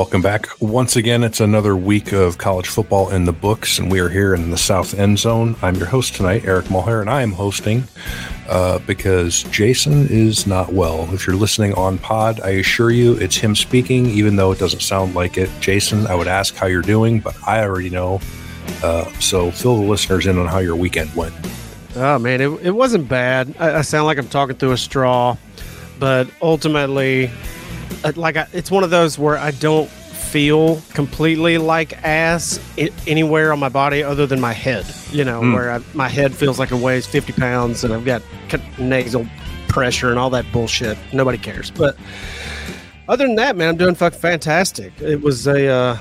Welcome back. Once again, it's another week of college football in the books, and we are here in the South End Zone. I'm your host tonight, Eric Mulhair, and I am hosting uh, because Jason is not well. If you're listening on pod, I assure you it's him speaking, even though it doesn't sound like it. Jason, I would ask how you're doing, but I already know. Uh, so fill the listeners in on how your weekend went. Oh, man, it, it wasn't bad. I, I sound like I'm talking through a straw, but ultimately, like I, it's one of those where I don't feel completely like ass anywhere on my body other than my head. You know, Mm. where I, my head feels like it weighs 50 pounds and I've got nasal pressure and all that bullshit. Nobody cares. But other than that, man, I'm doing fucking fantastic. It was a uh,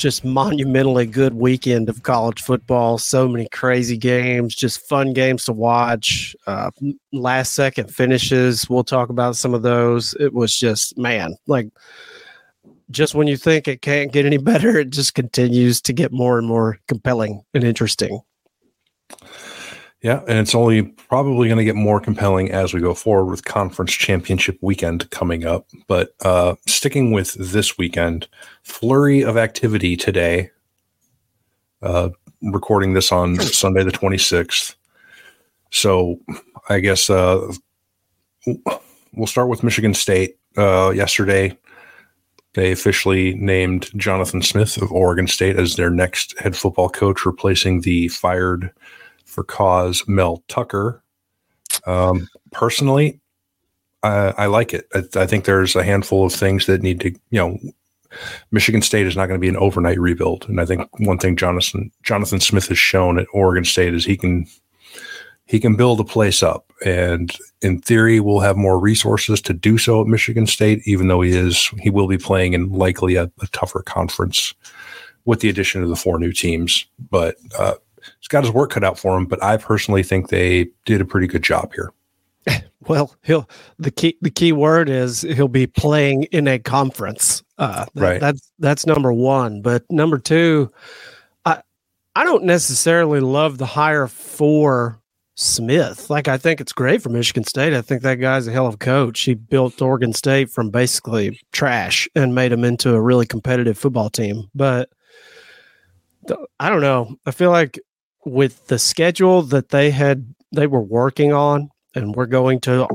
just monumentally good weekend of college football. So many crazy games, just fun games to watch. Uh, last second finishes. We'll talk about some of those. It was just, man, like just when you think it can't get any better, it just continues to get more and more compelling and interesting. Yeah, and it's only probably going to get more compelling as we go forward with conference championship weekend coming up. But uh, sticking with this weekend, flurry of activity today. Uh, recording this on Sunday the 26th. So I guess uh, we'll start with Michigan State. Uh, yesterday, they officially named Jonathan Smith of Oregon State as their next head football coach, replacing the fired for cause Mel Tucker. Um, personally, I, I like it. I, I think there's a handful of things that need to, you know, Michigan State is not going to be an overnight rebuild, and I think one thing Jonathan Jonathan Smith has shown at Oregon State is he can he can build a place up, and in theory, we'll have more resources to do so at Michigan State. Even though he is he will be playing in likely a, a tougher conference with the addition of the four new teams, but. Uh, he's got his work cut out for him, but I personally think they did a pretty good job here. Well, he'll the key the key word is he'll be playing in a conference. Uh, that- Right. That's that's number one. But number two, I I don't necessarily love the hire for Smith. Like I think it's great for Michigan State. I think that guy's a hell of a coach. He built Oregon State from basically trash and made them into a really competitive football team. But I don't know. I feel like with the schedule that they had they were working on and we're going to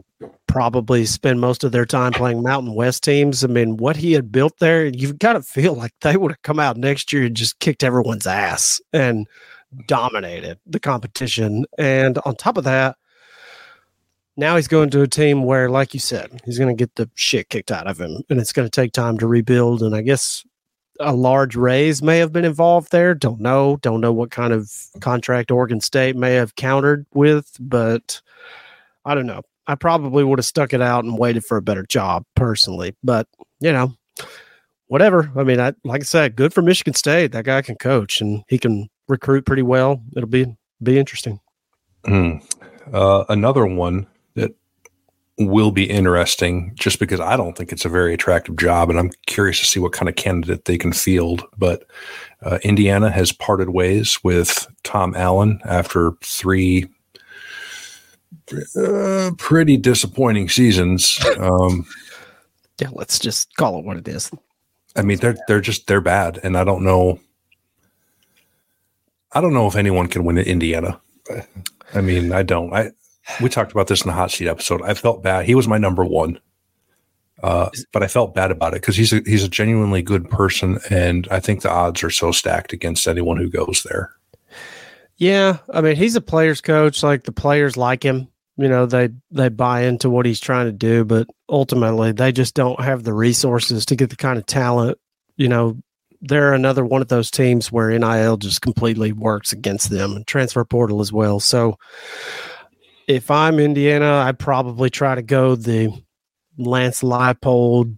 probably spend most of their time playing Mountain West teams. I mean, what he had built there, you've got to feel like they would have come out next year and just kicked everyone's ass and dominated the competition. And on top of that, now he's going to a team where, like you said, he's going to get the shit kicked out of him, and it's going to take time to rebuild. And I guess a large raise may have been involved there. Don't know. Don't know what kind of contract Oregon State may have countered with, but I don't know. I probably would have stuck it out and waited for a better job personally. But you know, whatever. I mean, I like I said, good for Michigan State. That guy can coach and he can recruit pretty well. It'll be be interesting. Hmm. Uh, another one will be interesting just because I don't think it's a very attractive job, and I'm curious to see what kind of candidate they can field. But uh, Indiana has parted ways with Tom Allen after three uh, pretty disappointing seasons. Um, Yeah, let's just call it what it is. I mean, they're they're just they're bad, and I don't know. I don't know if anyone can win at Indiana. I mean, I don't. I we talked about this in the hot seat episode. I felt bad. He was my number one, uh, but I felt bad about it because he's a he's a genuinely good person, and I think the odds are so stacked against anyone who goes there. Yeah, I mean, he's a player's coach. Like the players like him. You know, they they buy into what he's trying to do, but ultimately they just don't have the resources to get the kind of talent. You know, they're another one of those teams where NIL just completely works against them and transfer portal as well. So if I'm Indiana, I'd probably try to go the Lance Leipold,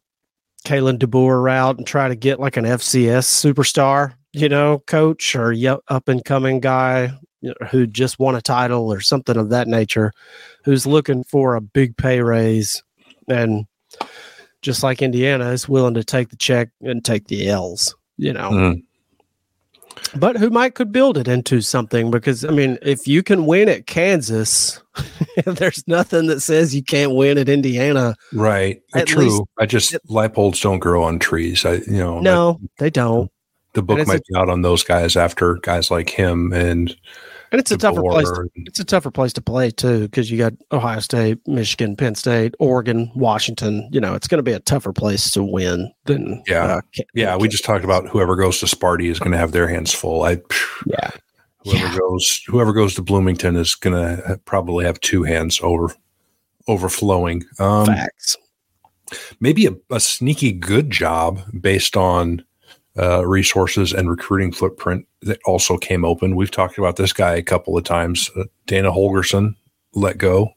Kalen DeBoer route and try to get like an FCS superstar, you know, coach or up and coming guy who just won a title or something of that nature, who's looking for a big pay raise and just like Indiana is willing to take the check and take the L's, you know. Mhm. But who might could build it into something because I mean, if you can win at Kansas, there's nothing that says you can't win at Indiana. Right. True. Least, I just it, Leipolds don't grow on trees. I you know No, they don't. The book might a, be out on those guys after guys like him and and it's a tougher place. To, it's a tougher place to play too because you got Ohio State, Michigan, Penn State, Oregon, Washington. You know, it's going to be a tougher place to win than yeah, uh, yeah. We just talked about whoever goes to Sparty is going to have their hands full. I yeah. Whoever yeah. goes, whoever goes to Bloomington is going to probably have two hands over overflowing. Um, Facts. Maybe a, a sneaky good job based on uh, resources and recruiting footprint that also came open. We've talked about this guy a couple of times. Uh, Dana Holgorsen let go,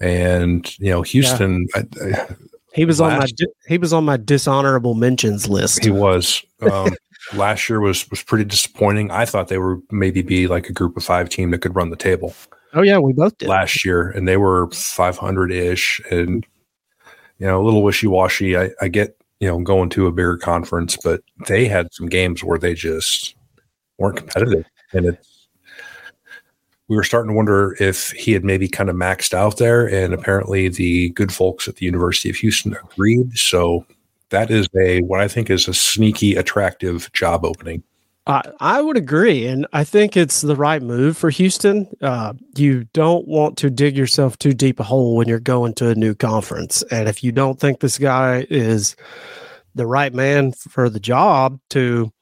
and you know Houston. Yeah. I, I, he was last, on my he was on my dishonorable mentions list. He was. Um, last year was was pretty disappointing. I thought they were maybe be like a group of five team that could run the table. Oh yeah, we both did last year, and they were five hundred ish, and you know a little wishy washy. I, I get you know, going to a bigger conference, but they had some games where they just weren't competitive. And it's, we were starting to wonder if he had maybe kind of maxed out there. And apparently the good folks at the University of Houston agreed. So that is a, what I think is a sneaky, attractive job opening. I, I would agree. And I think it's the right move for Houston. Uh, you don't want to dig yourself too deep a hole when you're going to a new conference. And if you don't think this guy is the right man for the job to,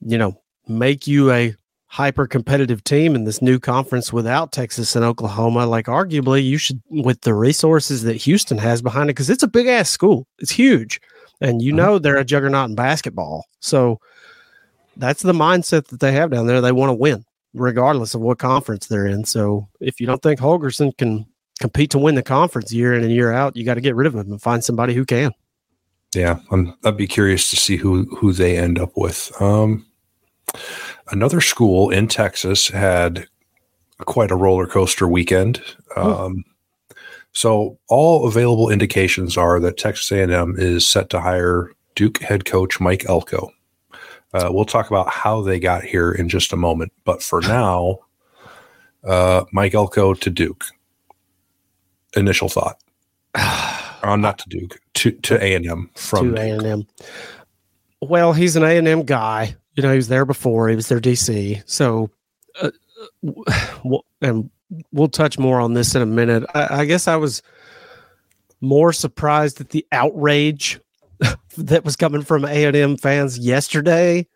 you know, make you a hyper competitive team in this new conference without Texas and Oklahoma, like arguably you should, with the resources that Houston has behind it, because it's a big ass school. It's huge. And you uh-huh. know, they're a juggernaut in basketball. So, that's the mindset that they have down there. They want to win, regardless of what conference they're in. So if you don't think Holgorsen can compete to win the conference year in and year out, you got to get rid of him and find somebody who can. Yeah, I'm, I'd be curious to see who who they end up with. Um, another school in Texas had quite a roller coaster weekend. Oh. Um, so all available indications are that Texas A&M is set to hire Duke head coach Mike Elko. Uh, we'll talk about how they got here in just a moment. But for now, uh, Mike Elko to Duke. Initial thought. uh, not to Duke, to to A and M from A and M. Well, he's an A and M guy. You know, he was there before. He was their DC. So, uh, and we'll touch more on this in a minute. I, I guess I was more surprised at the outrage that was coming from A and M fans yesterday.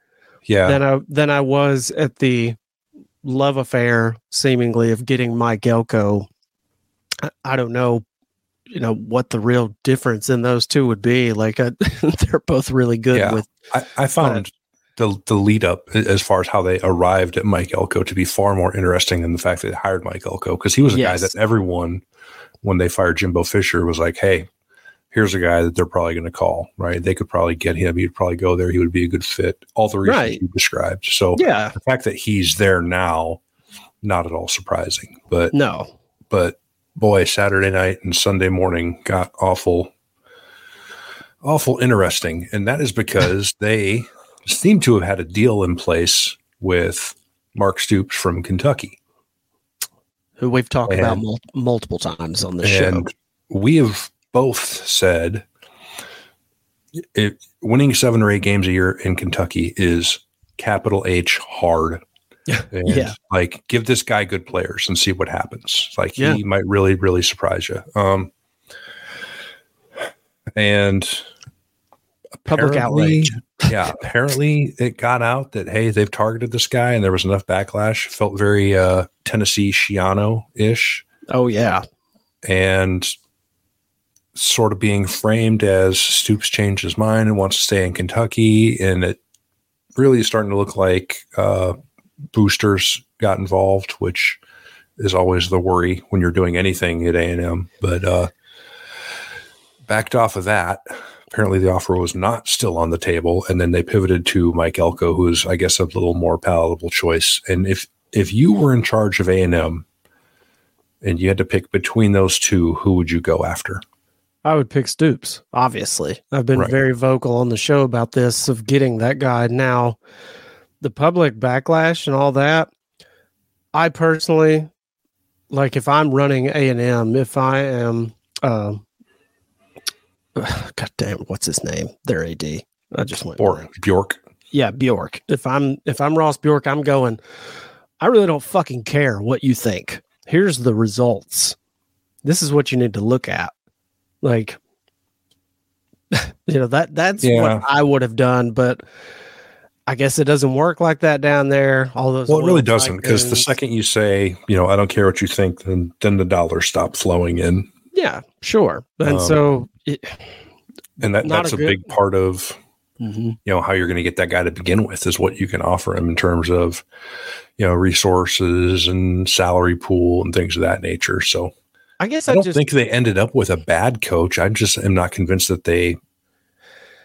Yeah. Than I than I was at the love affair seemingly of getting Mike Elko. I, I don't know, you know what the real difference in those two would be. Like I, they're both really good. Yeah. With I, I found the the lead up as far as how they arrived at Mike Elko to be far more interesting than the fact that they hired Mike Elko because he was a yes. guy that everyone when they fired Jimbo Fisher was like, hey, here's a guy that they're probably going to call, right? They could probably get him. He'd probably go there. He would be a good fit. All the reasons right. you described. So yeah, the fact that he's there now, not at all surprising. But no, but boy, Saturday night and Sunday morning got awful, awful interesting, and that is because they seem to have had a deal in place with Mark Stoops from Kentucky, who we've talked and, about mul- multiple times on the show. We have both said it, winning seven or eight games a year in Kentucky is capital H hard. And yeah. Like, give this guy good players and see what happens. Like, yeah. he might really, really surprise you. Um, and public outrage. yeah. Apparently, it got out that, hey, they've targeted this guy and there was enough backlash. Felt very uh, Tennessee Schiano ish. Oh, yeah. And sort of being framed as Stoops changed his mind and wants to stay in Kentucky, and it really is starting to look like uh, boosters got involved, which is always the worry when you're doing anything at A and M. But uh, backed off of that. Apparently, the offer was not still on the table, and then they pivoted to Mike Elko, who's, I guess, a little more palatable choice. And if if you were in charge of A and M, and you had to pick between those two, who would you go after? I would pick Stoops, obviously. I've been right. very vocal on the show about this of getting that guy now. the public backlash and all that, I personally like if I'm running A and M, if I am, uh, God damn, what's his name? Their AD. I just went or Bjork. Yeah, Bjork. If I'm if I'm Ross Bjork, I'm going. I really don't fucking care what you think. Here's the results. This is what you need to look at. Like, you know that that's Yeah. what I would have done, but I guess it doesn't work like that down there. All those Well, it really doesn't because the second you say, you know, I don't care what you think, then then the dollars stop flowing in, yeah, sure, and Um, so it, and that that's a a, good- big part of Mhm. you know how you're going to get that guy to begin with is what you can offer him in terms of you know resources and salary pool and things of that nature. So I guess I I, don't just think they ended up with a bad coach. I just am not convinced that they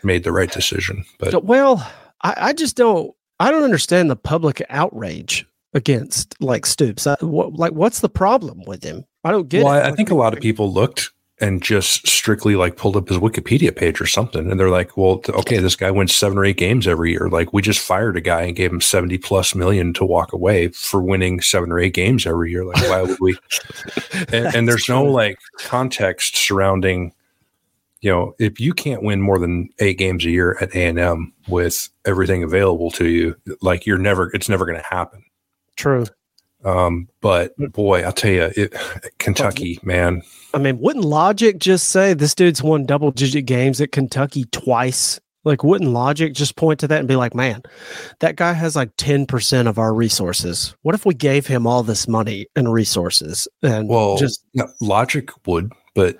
made the right decision. But well, I, I just don't. I don't understand the public outrage against like Stoops. Uh, I, what, like, what's the problem with him? I don't get well, it. I, I Like, think a lot of people looked and just strictly like pulled up his Wikipedia page or something, and they're like, "Well, okay, this guy wins seven or eight games every year. Like, we just fired a guy and gave him seventy plus million to walk away for winning seven or eight games every year. Like, why would we?" and, and there's no like context surrounding. You know, if you can't win more than eight games a year at A and M with everything available to you, like you're never, it's never going to happen. True. Um, but boy, I'll tell you, it, Kentucky, man, I mean, wouldn't logic just say this dude's won double digit games at Kentucky twice? Like, wouldn't logic just point to that and be like, man, that guy has like 10% of our resources. What if we gave him all this money and resources? And Well, just no, logic would, but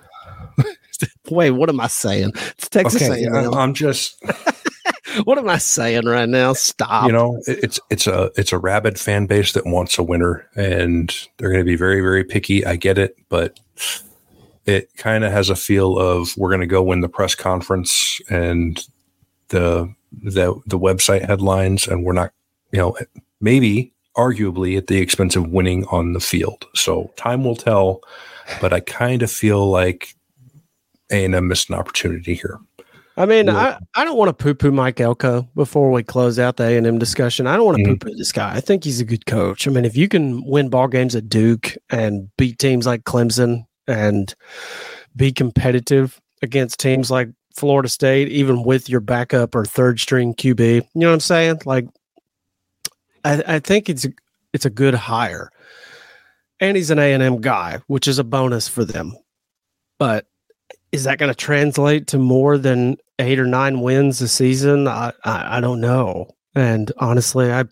wait, what am I saying? It's Texas okay, A&M. I'm just What am I saying right now? Stop. you know it's it's a it's a rabid fan base that wants a winner, and they're going to be very very picky. I get it, but it kind of has a feel of we're going to go win the press conference and the the the website headlines, and we're not you know maybe arguably at the expense of winning on the field. So time will tell, but I kind of feel like A and M missed an opportunity here. I mean, Yeah. I, I don't want to poo poo Mike Elko before we close out the A and M discussion. I don't want to Mhm. poo poo this guy. I think he's a good coach. I mean, if you can win ball games at Duke and beat teams like Clemson and be competitive against teams like Florida State, even with your backup or third string QB, you know what I'm saying? Like, I, I think it's it's a good hire, and he's an A and M guy, which is a bonus for them. But is that going to translate to more than eight or nine wins a season? I, I I don't know. And honestly, I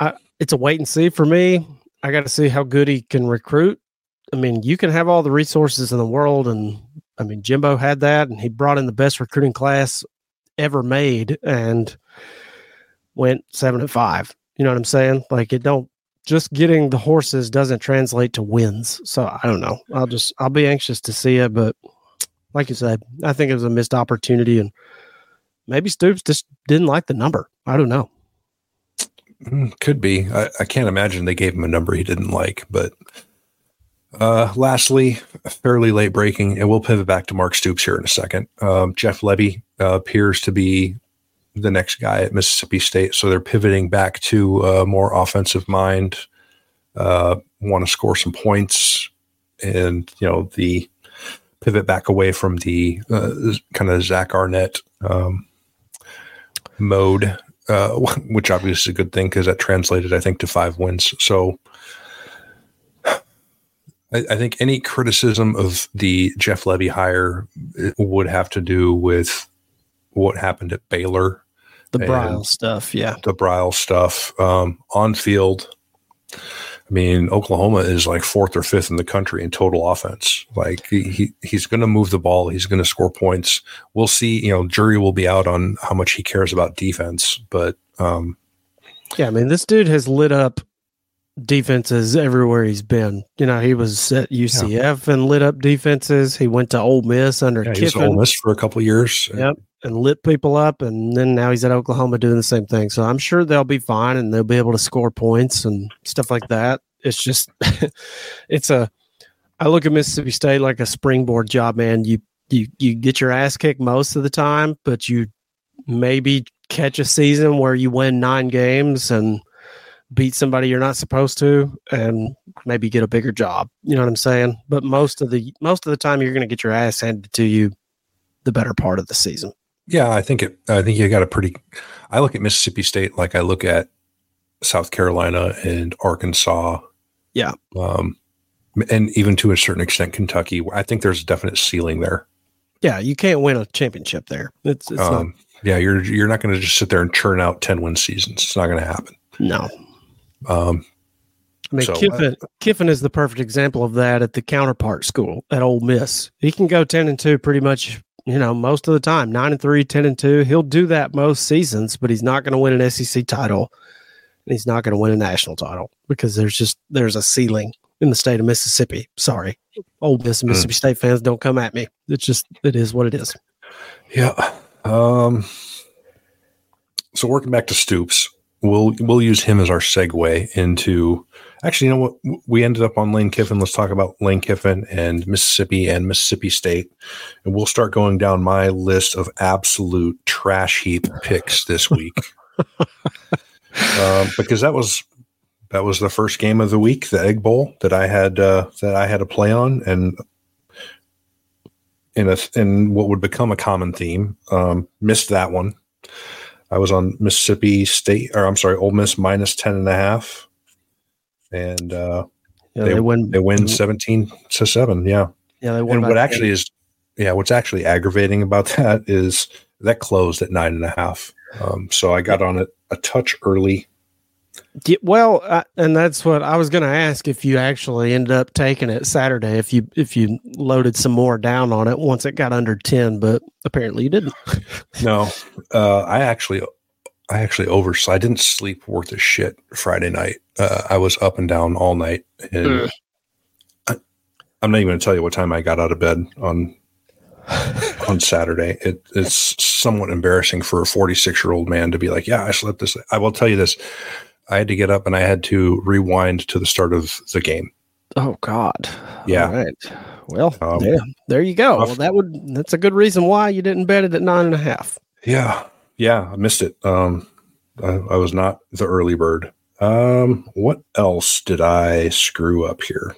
I it's a wait and see for me. I got to see how good he can recruit. I mean, you can have all the resources in the world, and I mean, Jimbo had that, and he brought in the best recruiting class ever made, and went seven and five. You know what I'm saying? Like it don't just getting the horses doesn't translate to wins. So I don't know. I'll just I'll be anxious to see it, but like you said, I think it was a missed opportunity, and maybe Stoops just didn't like the number. I don't know. Mm, Could be. I, I can't imagine they gave him a number he didn't like. But uh, lastly, fairly late breaking, and we'll pivot back to Mark Stoops here in a second. Um, Jeff Lebby uh, appears to be the next guy at Mississippi State, so they're pivoting back to a more offensive mind. Uh, Want to score some points, and you know the pivot back away from the uh, kind of Zach Arnett um, mode uh, which obviously is a good thing because that translated, I think, to five wins. So I think any criticism of the Jeff Lebby hire uh, would have to do with what happened at Baylor, The And- Brile stuff, yeah. the Brile stuff um, on field. I mean, Oklahoma is like fourth or fifth in the country in total offense. Like he, he he's going to move the ball. He's going to score points. We'll see. You know, jury will be out on how much he cares about defense. But um, Yeah, I mean, this dude has lit up defenses everywhere he's been. You know, he was at UCF and lit up defenses. He went to Ole Miss under yeah, he was Kiffin Ole Miss for a couple of years. Yep. and lit people up, and then now he's at Oklahoma doing the same thing. So I'm sure they'll be fine and they'll be able to score points and stuff like that. It's just, it's a. I look at Mississippi State like a springboard job, man. You you you get your ass kicked most of the time, but you maybe catch a season where you win nine games and beat somebody you're not supposed to and maybe get a bigger job. You know what I'm saying? But most of the most of the time you're going to get your ass handed to you the better part of the season. Yeah, I think it I think you got a pretty I look at Mississippi State like I look at South Carolina and Arkansas. Yeah. Um and even to a certain extent Kentucky. I think there's a definite ceiling there. Yeah, you can't win a championship there. It's, it's um, not yeah, you're you're not going to just sit there and churn out 10 win seasons. It's not going to happen. No. Um, I mean, so, Kiffin, uh, Kiffin is the perfect example of that at the counterpart school at Ole Miss. He can go 10 and 2 pretty much, you know, most of the time 9 and 3, 10 and 2. He'll do that most seasons, but he's not going to win an SEC title and he's not going to win a national title because there's just there's a ceiling in the state of Mississippi. Sorry. Ole Miss hmm. Mississippi mm. State fans don't come at me. It's just it is what it is. Yeah. Um so working back to Stoops, we'll we'll use him as our segue into actually you know what? We ended up on lane kiffin. Let's talk about lane kiffin and mississippi and mississippi state. And we'll start going down my list of absolute trash heap picks this week. Uh, because that was that was the first game of the week the egg bowl that i had uh, that i had to play on and in a in what would become a common theme. Um, missed that one I was on Mississippi State, or I'm sorry, Ole Miss minus 10 and a half. And uh, yeah, they, they, win. They win 17 to 7. Yeah. Yeah. They win and what actually is, yeah, what's actually aggravating about that is that closed at nine and a half. Um, so I got on it a touch early yeah, well, uh, and that's what I was going to ask if you actually ended up taking it Saturday if you if you loaded some more down on it once it got under 10, but apparently you didn't. no. Uh, I actually I actually over I didn't sleep worth a shit Friday night. Uh, I was up and down all night and I, am not even going to tell you what time I got out of bed on on Saturday. It, it's somewhat embarrassing for a 46 year old man to be like, "Yeah, I slept this." I will tell you this: I had to get up and I had to rewind to the start of the game. Oh God. Yeah. All right. Well, um, yeah, there you go. Well, that would that's a good reason why you didn't bet it at nine and a half. Yeah. Yeah. I missed it. Um I, I was not the early bird. Um, what else did I screw up here?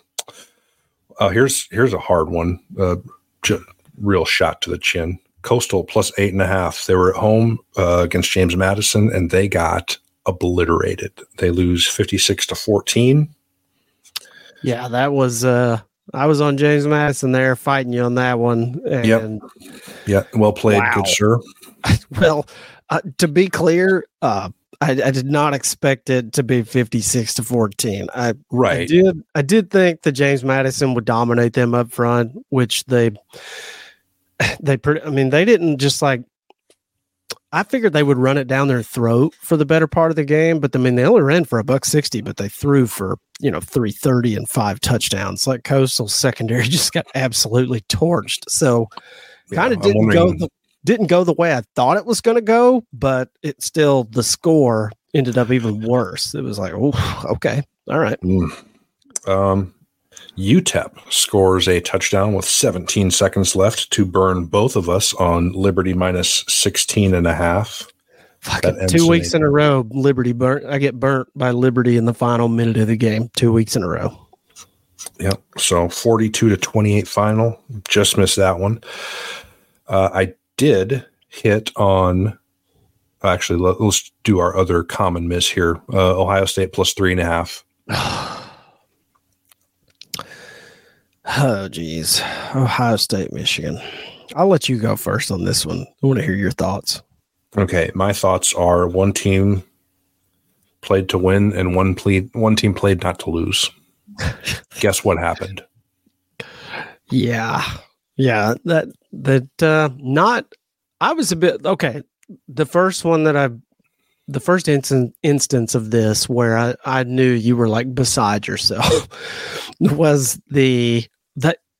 Uh, here's here's a hard one. Uh, j- real shot to the chin. Coastal plus eight and a half. They were at home uh, against James Madison, and they got obliterated. They lose 56 to 14. Yeah, that was uh I was on James Madison there fighting you on that one. And yep. Yeah, well played, wow. good sir. well, uh, to be clear, uh I, I, did not expect it to be 56 to 14. I right. I did I did think that James Madison would dominate them up front, which they they pretty, I mean they didn't just like I figured they would run it down their throat for the better part of the game, but I mean they only ran for a buck sixty, but they threw for you know three thirty and five touchdowns. Like Coastal secondary just got absolutely torched. So kind of didn't go the, didn't go the way I thought it was going to go, but it still the score ended up even worse. It was like, oh, okay, all right. Mm. Um, UTEP scores a touchdown with 17 seconds left to burn both of us on Liberty minus 16 and a half. Fucking two weeks in a row, Liberty burnt. I get burnt by Liberty in the final minute of the game. Two weeks in a row. Yep. So 42 to 28 final. Just missed that one. Uh, I did hit on. Actually, let, us do our other common miss here. Uh, Ohio State plus three and a half. Oh, geez. Ohio State, Michigan. I'll let you go first on this one. I want to hear your thoughts. Okay. My thoughts are one team played to win and one one team played not to lose. Guess what happened? Yeah. Yeah. That that uh not I was a bit okay. The first one that I the first instant instance of this where I, I knew you were like beside yourself was the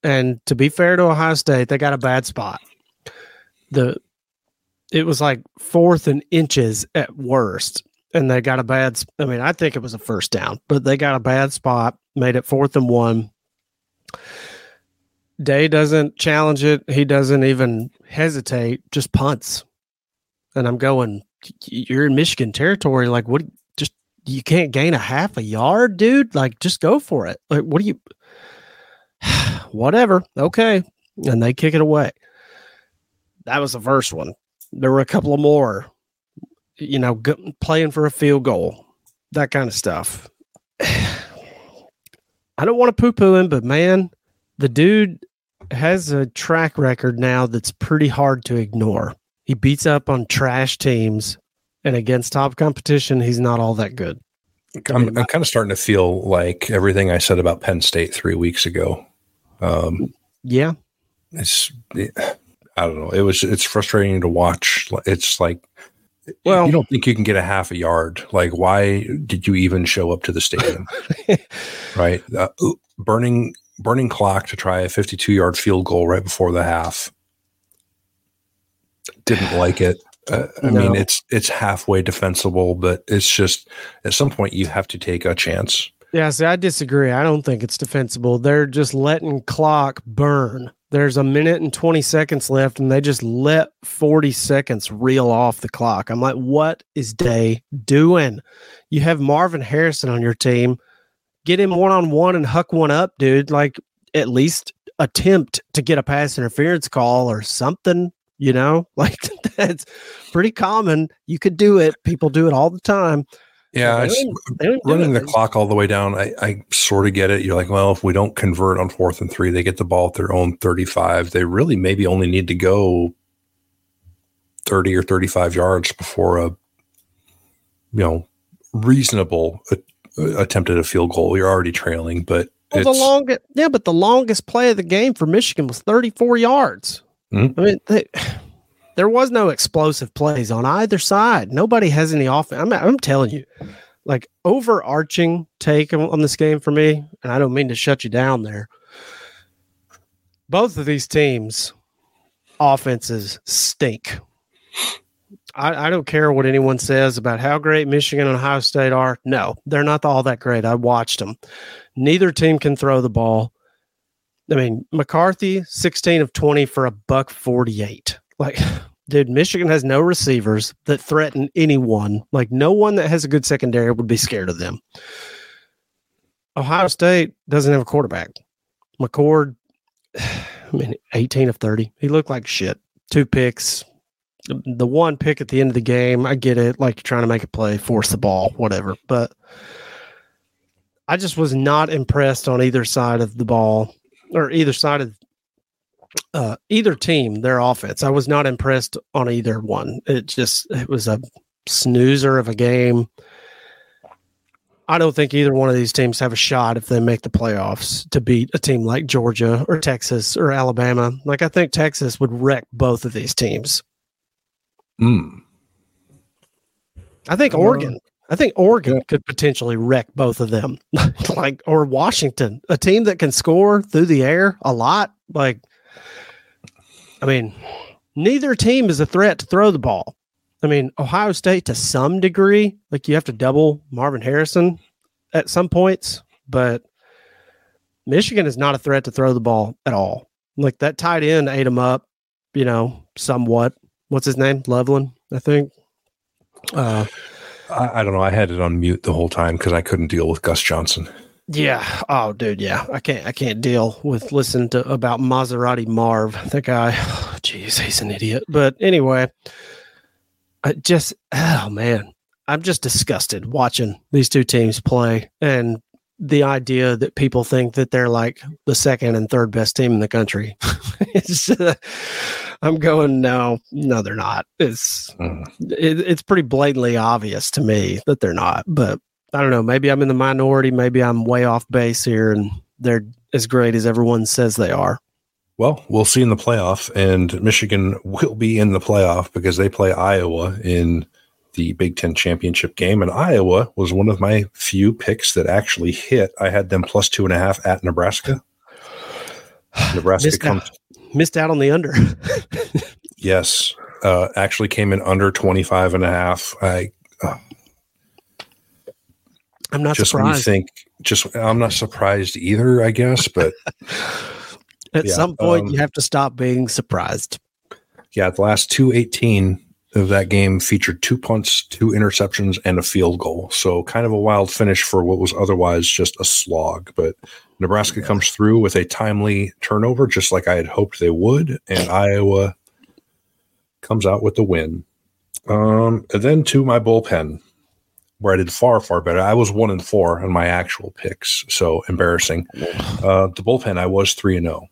and to be fair to Ohio State, they got a bad spot. The it was like fourth and inches at worst, and they got a bad. I mean, I think it was a first down, but they got a bad spot, made it fourth and one. Day doesn't challenge it. He doesn't even hesitate, just punts. And I'm going, you're in Michigan territory. Like, what? Just you can't gain a half a yard, dude. Like, just go for it. Like, what do you? Whatever. Okay, and they kick it away. That was the first one. There were a couple of more. You know, playing for a field goal, that kind of stuff. I don't want to poo poo him, but man, the dude has a track record now that's pretty hard to ignore. He beats up on trash teams, and against top competition, he's not all that good. I'm, I'm kind of starting to feel like everything I said about Penn State three weeks ago. Um, yeah, it's I don't know. It was it's frustrating to watch. It's like well, you don't think you can get a half a yard. Like, why did you even show up to the stadium? right, uh, burning burning clock to try a 52 yard field goal right before the half. Didn't like it. Uh, I no. mean, it's it's halfway defensible, but it's just at some point you have to take a chance. Yeah, see, I disagree. I don't think it's defensible. They're just letting clock burn. There's a minute and 20 seconds left, and they just let 40 seconds reel off the clock. I'm like, what is Day doing? You have Marvin Harrison on your team get him one on one and huck one up, dude. Like at least attempt to get a pass interference call or something, you know? Like that's pretty common. You could do it. People do it all the time. Yeah, running the clock all the way down, I, I sort of get it. You're like, well, if we don't convert on fourth and three, they get the ball at their own 35. They really maybe only need to go 30 or 35 yards before a, you know, reasonable attempted a field goal. You're already trailing, but well, the longest, yeah, but the longest play of the game for Michigan was 34 yards. Mm-hmm. I mean, they, there was no explosive plays on either side. Nobody has any offense. I'm, I'm telling you, like overarching take on, this game for me, and I don't mean to shut you down there. Both of these teams' offenses stink. I, I, don't care what anyone says about how great Michigan and Ohio State are. No, they're not all that great. I watched them. Neither team can throw the ball. I mean, McCarthy, 16 of 20 for a buck 48. Like, dude, Michigan has no receivers that threaten anyone. Like, no one that has a good secondary would be scared of them. Ohio State doesn't have a quarterback. McCord, I mean, 18 of 30. He looked like shit. Two picks, the one pick at the end of the game, I get it. Like you're trying to make a play, force the ball, whatever. But I just was not impressed on either side of the ball or either side of uh, either team, their offense. I was not impressed on either one. It just it was a snoozer of a game. I don't think either one of these teams have a shot if they make the playoffs to beat a team like Georgia or Texas or Alabama. Like I think Texas would wreck both of these teams. Mm. I think Oregon. I think Oregon yeah. could potentially wreck both of them, like or Washington, a team that can score through the air a lot. Like, I mean, neither team is a threat to throw the ball. I mean, Ohio State to some degree, like you have to double Marvin Harrison at some points, but Michigan is not a threat to throw the ball at all. Like that tight end ate him up, you know, somewhat what's his name? Loveland, I think. Uh, I, I, don't know. I had it on mute the whole time because I couldn't deal with Gus Johnson. Yeah. Oh, dude. Yeah. I can't. I can't deal with listening to about Maserati Marv. That guy. Jeez, he's an idiot. But anyway, I just. Oh man, I'm just disgusted watching these two teams play and the idea that people think that they're like the second and third best team in the country. it's, uh, I'm going no, no, they're not. It's mm. it, it's pretty blatantly obvious to me that they're not. But I don't know. Maybe I'm in the minority. Maybe I'm way off base here, and they're as great as everyone says they are. Well, we'll see in the playoff, and Michigan will be in the playoff because they play Iowa in the Big Ten championship game, and Iowa was one of my few picks that actually hit. I had them plus two and a half at Nebraska. Nebraska missed comes out, missed out on the under. yes, uh, actually came in under 25 and a half. I uh, I'm not just surprised. think just I'm not surprised either, I guess, but at yeah, some point um, you have to stop being surprised. Yeah, the last 218 of that game featured two punts, two interceptions, and a field goal. So kind of a wild finish for what was otherwise just a slog. But Nebraska yeah. comes through with a timely turnover, just like I had hoped they would, and Iowa comes out with the win. Um, and then to my bullpen, where I did far, far better. I was one and four on my actual picks, so embarrassing. Uh, the bullpen, I was three and zero. Oh.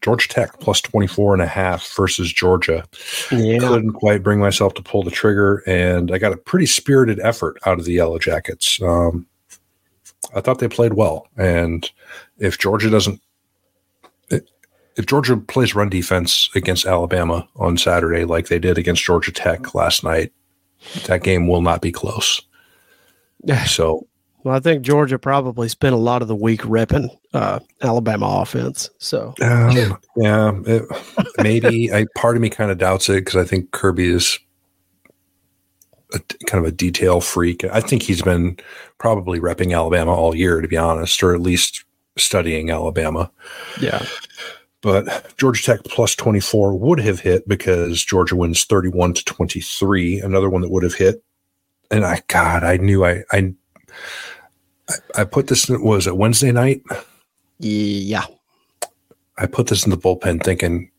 Georgia Tech plus 24 and a half versus Georgia. Yeah. Couldn't quite bring myself to pull the trigger, and I got a pretty spirited effort out of the Yellow Jackets. Um, I thought they played well, and if Georgia doesn't, if Georgia plays run defense against Alabama on Saturday like they did against Georgia Tech last night, that game will not be close. So well, I think Georgia probably spent a lot of the week repping uh, Alabama offense. So um, yeah, it, maybe I part of me kind of doubts it because I think Kirby is a, kind of a detail freak. I think he's been probably repping Alabama all year, to be honest, or at least studying Alabama. Yeah. But Georgia Tech plus 24 would have hit because Georgia wins 31 to 23. Another one that would have hit. And I, God, I knew I, I, I put this in, was it Wednesday night? Yeah. I put this in the bullpen thinking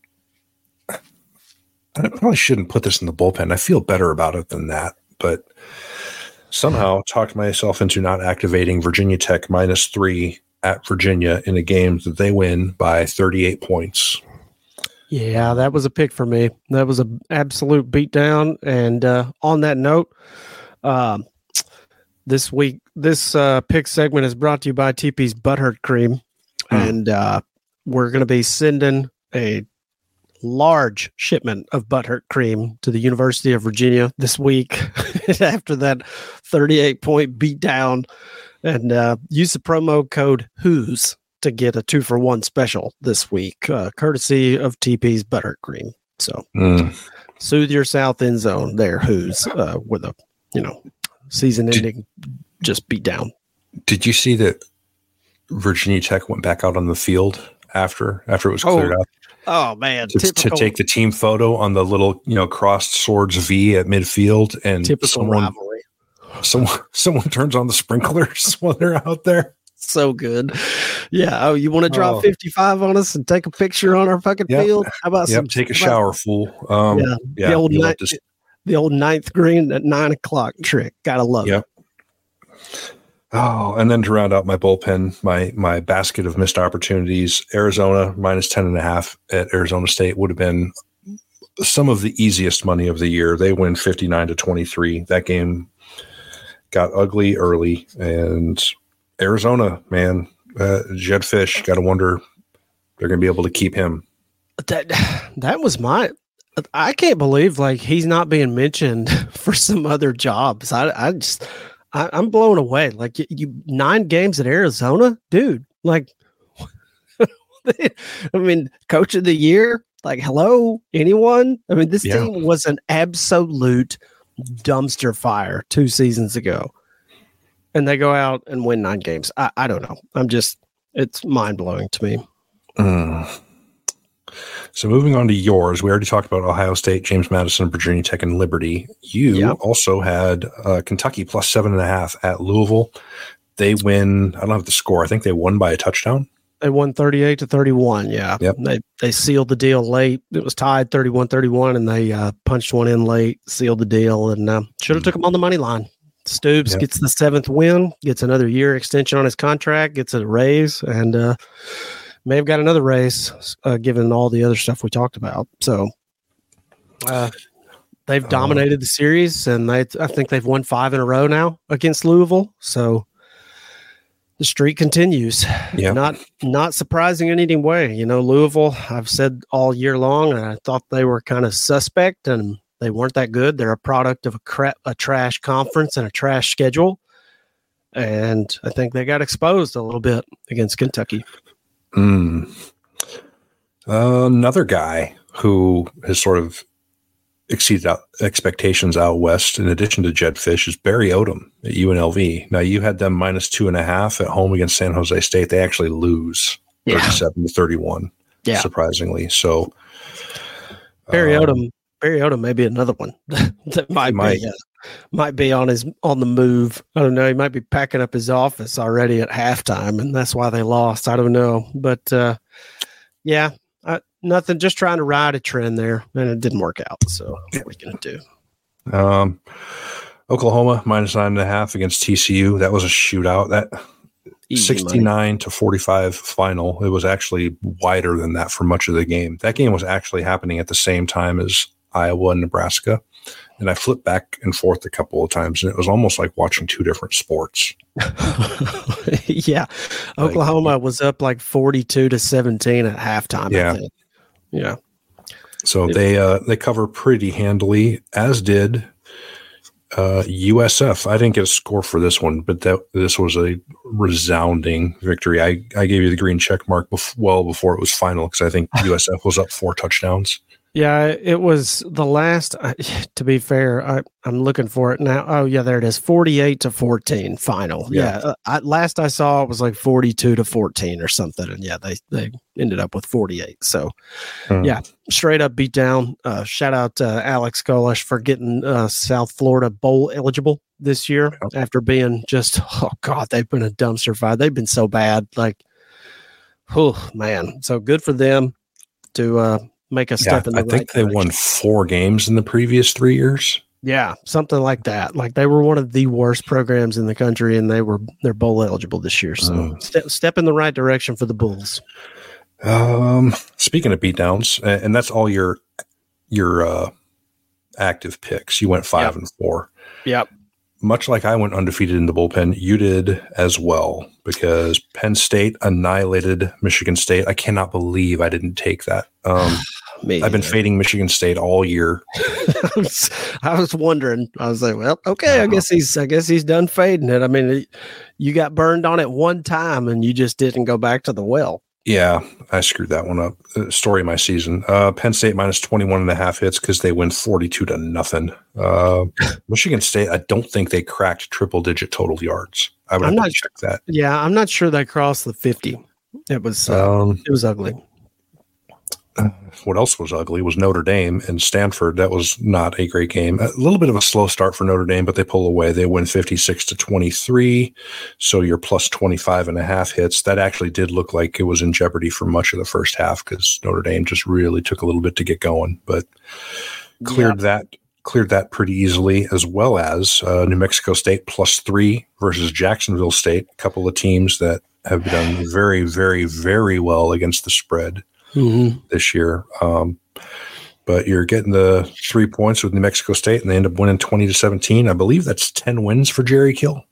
I probably shouldn't put this in the bullpen. I feel better about it than that, but somehow talked myself into not activating Virginia Tech minus three at Virginia in a game that they win by 38 points. Yeah, that was a pick for me. That was an absolute beatdown. And uh, on that note, um, this week this uh, pick segment is brought to you by TP's Butthurt Cream, mm. and uh, we're going to be sending a large shipment of butthurt cream to the University of Virginia this week after that 38 point beatdown. And uh, use the promo code Hoos to get a two for one special this week, uh, courtesy of TP's Butthurt Cream. So mm. soothe your south end zone there, Hoos uh, with a, you know, season ending just beat down. Did you see that Virginia Tech went back out on the field after after it was cleared oh, up? Oh man, to, to, take the team photo on the little you know crossed swords V at midfield, and typical someone, rivalry. Someone someone turns on the sprinklers while they're out there. So good, yeah. Oh, you want to drop oh. fifty five on us and take a picture on our fucking yep. field? How about yep, some? Take a shower, about, fool. Um, yeah, yeah, the old night, the old ninth green at nine o'clock trick. Gotta love yep. it. Oh, and then to round out my bullpen, my my basket of missed opportunities, Arizona minus 10 and a half at Arizona State would have been some of the easiest money of the year. They win 59 to 23. That game got ugly early and Arizona, man, uh, Jedd Fisch, got to wonder they're going to be able to keep him. That that was my I can't believe like he's not being mentioned for some other jobs. I I just I, am blown away. Like you, you, nine games at Arizona, dude. Like, I mean, coach of the year. Like, hello, anyone? I mean, this yeah. team was an absolute dumpster fire two seasons ago, and they go out and win nine games. I, I don't know. I'm just, it's mind blowing to me. Mm. So moving on to yours, we already talked about Ohio State, James Madison, Virginia Tech, and Liberty. You yep. also had uh, Kentucky plus seven and a half at Louisville. They win. I don't have the score. I think they won by a touchdown. They won 38 to 31. Yeah. Yep. They they sealed the deal late. It was tied 31 31, and they uh, punched one in late, sealed the deal, and uh, should have mm. took them on the money line. Stoops yep. gets the seventh win, gets another year extension on his contract, gets a raise, and uh, may have got another race uh, given all the other stuff we talked about. So uh, they've dominated the series, and they I think they've won five in a row now against Louisville. So the streak continues. Yeah. Not not surprising in any way. You know, Louisville, I've said all year long, and I thought they were kind of suspect and they weren't that good. They're a product of a crap a trash conference and a trash schedule. And I think they got exposed a little bit against Kentucky. Mm. Uh, another guy who has sort of exceeded out expectations out west, in addition to Jedd Fisch, is Barry Odom at UNLV. Now, you had them minus two and a half at home against San Jose State. They actually lose yeah. 37 to 31, yeah. surprisingly. So, Barry um, Odom. Mariota may be another one that might, might. Be, uh, might be on his on the move. I don't know. He might be packing up his office already at halftime, and that's why they lost. I don't know, but uh, yeah, I, nothing. Just trying to ride a trend there, and it didn't work out. So what are we gonna do? Um, Oklahoma minus nine and a half against TCU. That was a shootout. That Easy 69 money. to 45 final. It was actually wider than that for much of the game. That game was actually happening at the same time as Iowa and Nebraska. And I flipped back and forth a couple of times, and it was almost like watching two different sports. yeah. Oklahoma like, was up like 42 to 17 at halftime. Yeah. Yeah. So they uh, they cover pretty handily, as did uh, USF. I didn't get a score for this one, but that this was a resounding victory. I, I gave you the green check mark bef- well before it was final because I think USF was up four touchdowns. Yeah, it was the last. Uh, to be fair, I, am looking for it now. Oh, yeah, there it is. 48 to 14 final. Yeah. yeah uh, I, last I saw it was like 42 to 14 or something. And yeah, they, they ended up with 48. So hmm. yeah, straight up beat down. Uh, shout out to Alex Golesh for getting uh, South Florida bowl eligible this year after being just, oh God, they've been a dumpster fire. They've been so bad. Like, oh man. So good for them to, uh, make a step yeah, in the I right think they won four games in the previous three years. Yeah, something like that. Like they were one of the worst programs in the country, and they were they're bowl eligible this year. So mm. step step in the right direction for the Bulls. Um, speaking of beatdowns, and that's all your your uh, active picks. You went five yep. and four. Yep. Much like I went undefeated in the bullpen, you did as well because Penn State annihilated Michigan State. I cannot believe I didn't take that. Um, Me I've been fading Michigan State all year. I, was, wondering. I was like, well, okay, I guess he's I guess he's done fading it. I mean, you got burned on it one time and you just didn't go back to the well. Yeah, I screwed that one up. Uh, story of my season. Uh, Penn State minus 21 and a half hits because they win 42 to nothing. Uh, Michigan State, I don't think they cracked triple digit total yards. I would I'm not, check that. Yeah, I'm not sure they crossed the 50. It was uh, um, it was ugly what else was ugly was Notre Dame and Stanford. That was not a great game. A little bit of a slow start for Notre Dame, but they pull away. They win 56 to 23. So you're plus 25 and a half hits. That actually did look like it was in jeopardy for much of the first half because Notre Dame just really took a little bit to get going, but cleared yeah. that cleared that pretty easily, as well as uh, New Mexico State plus three versus Jacksonville State, a couple of teams that have done very, very, very well against the spread mm-hmm. this year. Um, but you're getting the three points with New Mexico State, and they end up winning 20 to 17. I believe that's 10 wins for Jerry Kill.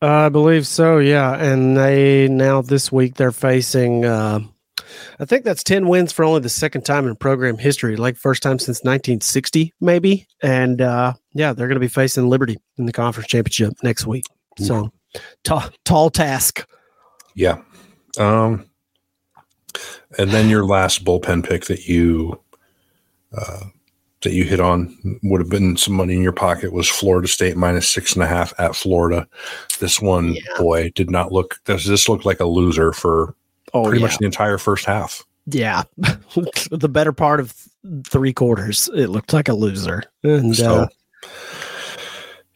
I believe so, yeah. And they now this week they're facing, uh, I think that's 10 wins for only the second time in program history, like first time since 1960, maybe. And uh, yeah, they're going to be facing Liberty in the conference championship next week. So, t- tall task. Yeah. Um, and then your last bullpen pick that you uh, that you hit on would have been some money in your pocket was Florida State minus six and a half at Florida. This one, yeah. boy, did not look. This this looked like a loser for oh, pretty yeah. much the entire first half. Yeah, the better part of three quarters, it looked like a loser. And so, uh,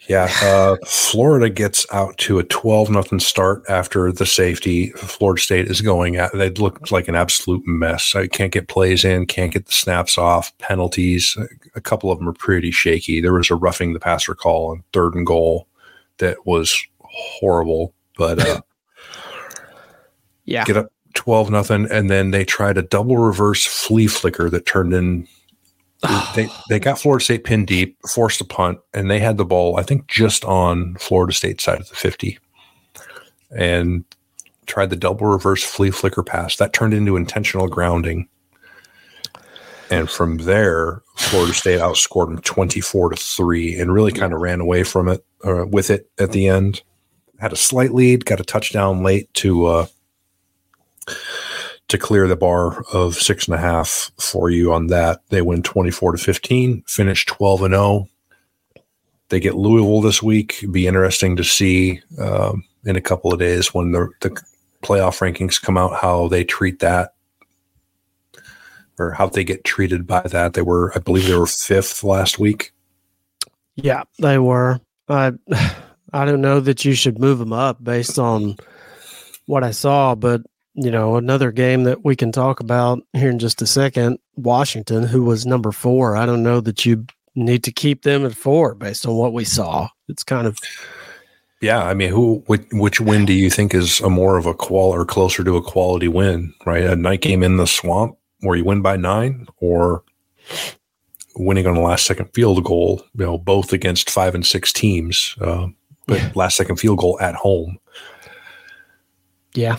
yeah, uh, Florida gets out to a twelve nothing start after the safety. Florida State is going at. They look like an absolute mess. I can't get plays in, can't get the snaps off. Penalties. A couple of them are pretty shaky. There was a roughing the passer call on third and goal that was horrible. But uh, yeah, get up twelve nothing, and then they tried a double reverse flea flicker that turned in they they got Florida State pinned deep, forced a punt, and they had the ball, I think, just on Florida State side of the 50. And tried the double reverse flea flicker pass. That turned into intentional grounding. And from there, Florida State outscored them 24 to 3 and really kind of ran away from it uh, with it at the end. Had a slight lead, got a touchdown late to uh, to clear the bar of six and a half for you on that. They win 24 to 15, finish 12 and 0. They get Louisville this week. Be interesting to see um, in a couple of days when the, the playoff rankings come out how they treat that. or how they get treated by that. They were, I believe, they were fifth last week. Yeah, they were. I I don't know that you should move them up based on what I saw, but you know, another game that we can talk about here in just a second, Washington, who was number four. I don't know that you need to keep them at four based on what we saw. It's kind of yeah. I mean, who which, which win do you think is a more of a qual or closer to a quality win? Right, a night game in the swamp where you win by nine, or winning on the last second field goal. You know, both against five and six teams, uh, but last second field goal at home. Yeah,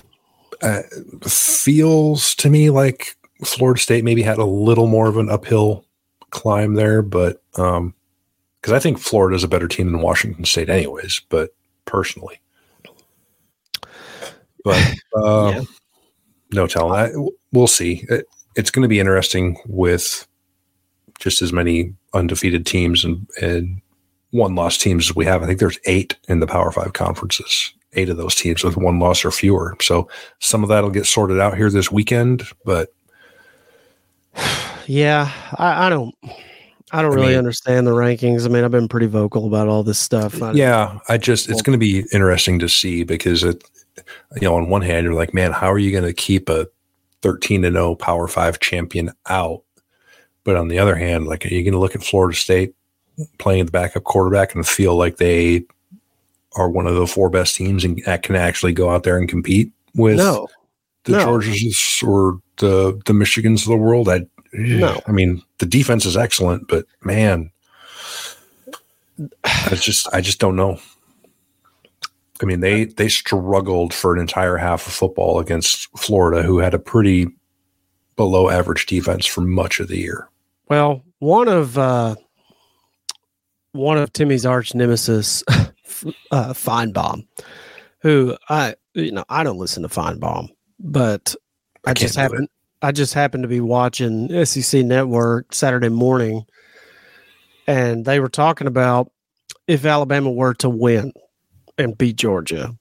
uh, feels to me like Florida State maybe had a little more of an uphill climb there, but um, because I think Florida is a better team than Washington State, anyways. But personally, but uh, yeah. no telling. I, we'll see. It, it's going to be interesting with just as many undefeated teams and and one loss teams as we have. I think there's eight in the Power Five conferences eight of those teams with one loss or fewer. So some of that'll get sorted out here this weekend, but yeah, I, I don't. I don't I really mean, understand the rankings. I mean, I've been pretty vocal about all this stuff. I yeah, I just it's going to be interesting to see because it, you know, on one hand, you're like, man, how are you going to keep a 13 to 0 Power Five champion out? But on the other hand, like, are you going to look at Florida State playing the backup quarterback and feel like they are one of the four best teams and can actually go out there and compete with no. the no. Georgias or the the Michigans of the world. I no, I mean the defense is excellent, but man, I just I just don't know. I mean they they struggled for an entire half of football against Florida, who had a pretty below average defense for much of the year. Well, one of uh, one of Timmy's arch nemesis uh, Finebaum, who I you know I don't listen to Finebaum, but I, I just happen I just happened to be watching SEC Network Saturday morning, and they were talking about if Alabama were to win and beat Georgia,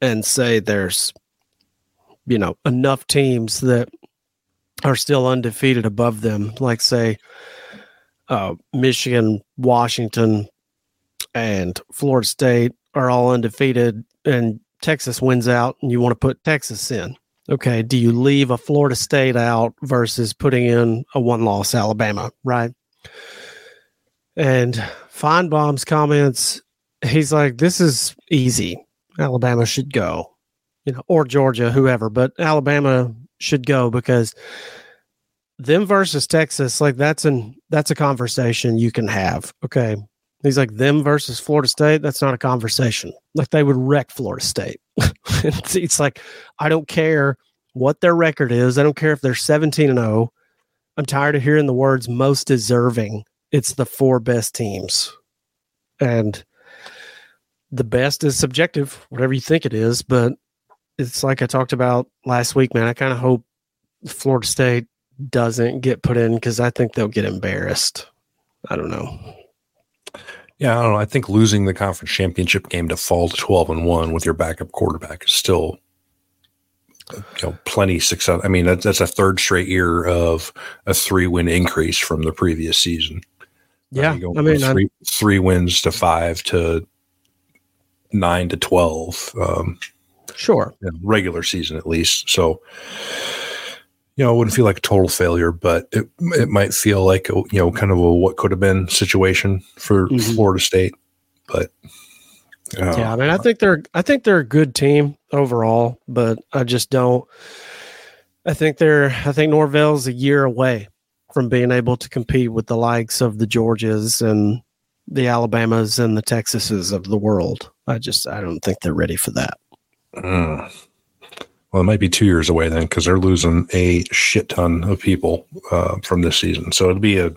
and say there's you know enough teams that are still undefeated above them, like say uh, Michigan, Washington, and Florida State are all undefeated and Texas wins out and you want to put Texas in. Okay, do you leave a Florida State out versus putting in a one loss Alabama, right? And Finebaum's comments, he's like, this is easy. Alabama should go, you know, or Georgia, whoever, but Alabama should go because them versus Texas, like that's an that's a conversation you can have. Okay. He's like them versus Florida State. That's not a conversation. Like they would wreck Florida State. it's, it's like I don't care what their record is. I don't care if they're 17 and 0. I'm tired of hearing the words most deserving. It's the four best teams. And the best is subjective, whatever you think it is, but it's like I talked about last week, man. I kind of hope Florida State doesn't get put in because I think they'll get embarrassed. I don't know. Yeah, I don't know. I think losing the conference championship game to fall to twelve and one with your backup quarterback is still, you know, plenty success. I mean, that's, that's a third straight year of a three win increase from the previous season. Yeah, I mean, 3 three wins to five to nine to twelve. Um, sure, regular season at least. So, you know, it wouldn't feel like a total failure, but it it might feel like a, you know, kind of a what could have been situation for mm-hmm. Florida State. But uh, yeah, I mean, I think they're I think they're a good team overall, but I just don't. I think they're I think Norvell's a year away from being able to compete with the likes of the Georgias and the Alabamas and the Texases of the world. I just I don't think they're ready for that. Mm. Well, it might be two years away then because they're losing a shit ton of people uh, from this season. So it'll be a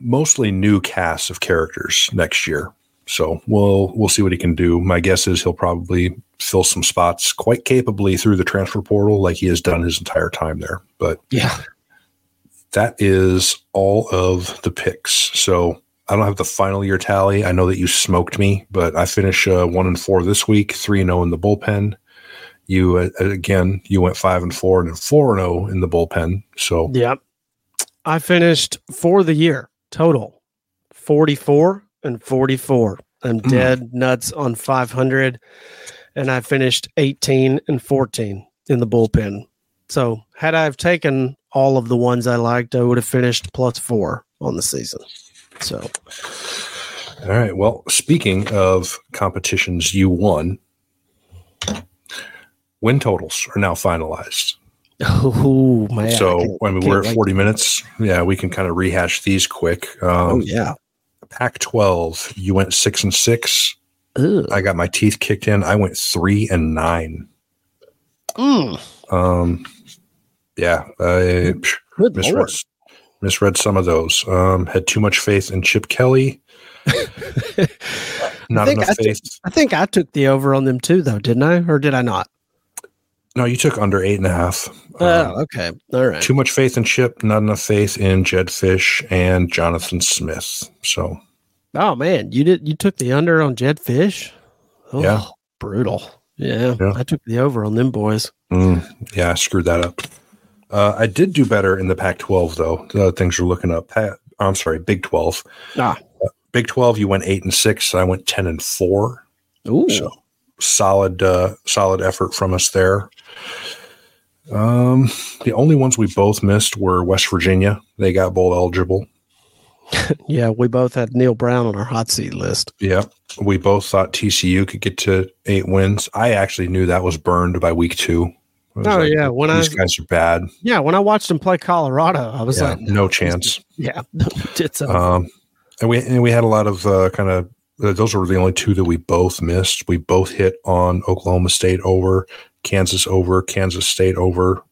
mostly new cast of characters next year. So we'll we'll see what he can do. My guess is he'll probably fill some spots quite capably through the transfer portal, like he has done his entire time there. But yeah, that is all of the picks. So I don't have the final year tally. I know that you smoked me, but I finish uh, one and four this week, three and zero oh in the bullpen You uh, again, you went five and four and then four and zero in the bullpen. So Yep. I finished for the year total 44 and 44. I'm Mm. dead nuts on 500 and I finished 18 and 14 in the bullpen. So, had I have taken all of the ones I liked, I would have finished plus 4 on the season. So, all right. Well, speaking of competitions, you won. Win totals are now finalized. oh man. so can't- I mean, we're at. 40 minutes. Yeah, we can kind of rehash these quick. Oh Um, yeah. Pac 12, you went six and six. Ugh. I got my teeth kicked in. I went three and nine. Mm, Um, yeah, I good misread, lord. misread some of those. Um, had too much faith in Chip Kelly. Not enough I took- faith. I think I took the over on them too, though, didn't I? Or did I not? No, you took under eight and a half. Oh, Um, okay. All right. too much faith in Chip. Not enough faith in Jedd Fisch and Jonathan Smith. So Oh man, you did you took the under on Jedd Fisch? Oh, Yeah. Brutal. Yeah, Yeah. I took the over on them boys. mm, yeah, I screwed that up. Uh, I did do better in the Pac-12 though. Uh, things are looking up. I'm sorry, Big 12. Ah. Big 12, you went eight and six. I went 10 and four. Ooh. So solid, uh, solid effort from us there. Um, the only ones we both missed were West Virginia. They got bowl eligible. Yeah, we both had Neal Brown on our hot seat list. Yeah, we both thought TCU could get to eight wins. I actually knew that was burned by week two. I Oh yeah, when I these guys are bad. yeah when I watched them play Colorado, I was Yeah, like, no chance. yeah, it's over. Um, and we and we had a lot of uh, kind of uh, those were the only two that we both missed. We both hit on Oklahoma State over, Kansas over, Kansas State over,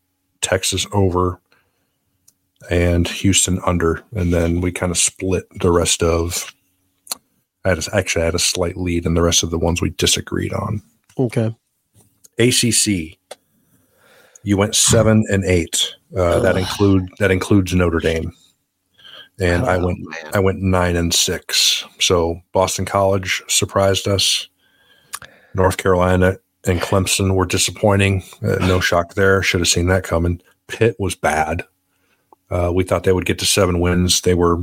Texas over, and Houston under. And then we kind of split the rest of. I had a, actually I had a slight lead in the rest of the ones we disagreed on. okay. ACC, you went seven and eight. Uh, that include that includes Notre Dame, and I Oh, went man. I went nine and six. So Boston College surprised us. North Carolina and Clemson were disappointing. Uh, no shock there. Should have seen that coming. Pitt was bad. Uh, we thought they would get to seven wins. They were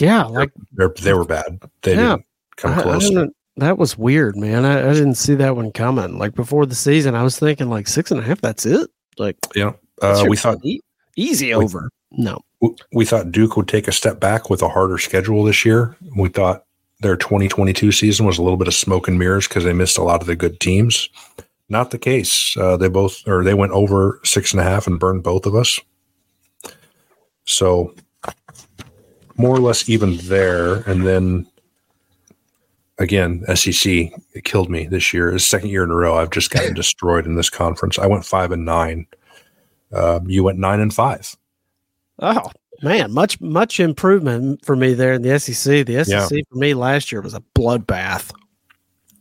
Yeah, like they're, they were bad. They Yeah. didn't come I- I close. don't that was weird, man. I, I didn't see that one coming. Like before the season, I was thinking like six and a half. That's it. Like yeah, uh, we thought e- easy we- over. No. w- we thought Duke would take a step back with a harder schedule this year. We thought their 2022 season was a little bit of smoke and mirrors because they missed a lot of the good teams. Not the case. Uh, they both, or they went over six and a half and burned both of us. So more or less even there. And then again, SEC it killed me this year. It's second year in a row. I've just gotten destroyed in this conference. I went five and nine. Um, you went nine and five. Oh man, much much improvement for me there in the SEC. The SEC Yeah. for me last year was a bloodbath.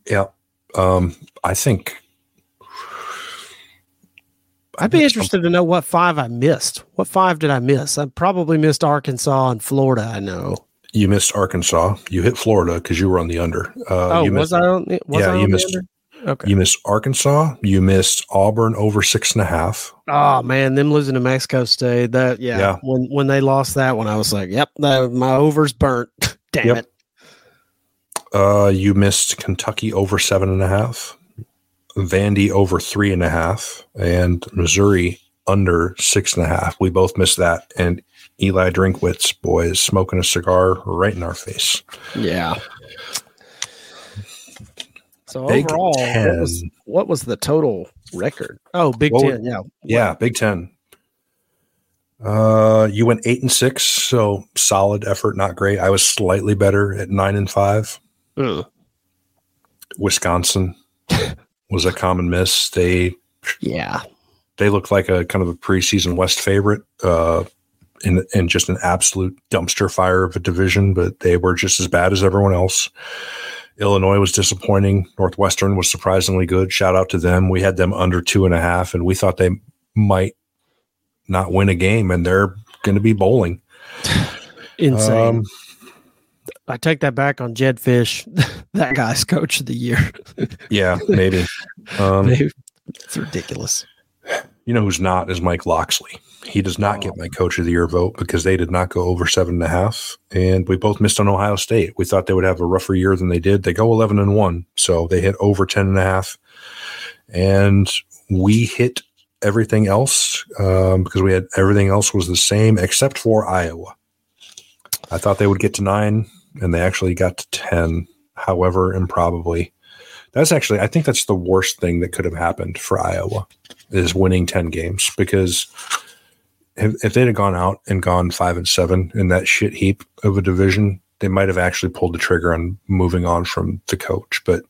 Yeah. Um, I think I'd be interested to know what five I missed. What five did I miss? I probably missed Arkansas and Florida. I know. you missed Arkansas. You hit Florida because you were on the under. Uh, oh, you was missed, I on? the- Was Yeah, I you on the missed- under? Okay. You missed Arkansas. You missed Auburn over six and a half. Oh man, them losing to Mexico State. That yeah. Yeah. When when they lost that one, I was like, "Yep, that, my over's burnt." Damn Yep. it. Uh, you missed Kentucky over seven and a half. Vandy over three and a half, and Missouri under six and a half. We both missed that, and Eli Drinkwitz, boy, is smoking a cigar right in our face. Yeah. So Big overall, what was, Ten. what was the total record? Oh, Big What Ten. Yeah. Yeah, Big Ten. Uh, you went eight and six, so solid effort, not great. I was slightly better at nine and five. Ugh. Wisconsin was a common miss. They Yeah. they looked like a kind of a preseason West favorite, uh, in in just an absolute dumpster fire of a division, but they were just as bad as everyone else. Illinois was disappointing. Northwestern was surprisingly good. Shout out to them. We had them under two and a half, and we thought they might not win a game, and they're going to be bowling. Insane. Um, I take that back on Jedd Fisch. that guy's coach of the year. Yeah, maybe. Um, it's ridiculous. You know who's not is Mike Locksley. He does not get my coach of the year vote because they did not go over seven and a half. And we both missed on Ohio State. We thought they would have a rougher year than they did. They go 11 and one. So they hit over 10 and a half. And we hit everything else um, because we had everything else was the same except for Iowa. I thought they would get to nine and they actually got to 10, however, improbably. That's actually, I think that's the worst thing that could have happened for Iowa is winning 10 games because if, if they'd have gone out and gone five and seven in that shit heap of a division, they might have actually pulled the trigger on moving on from the coach. But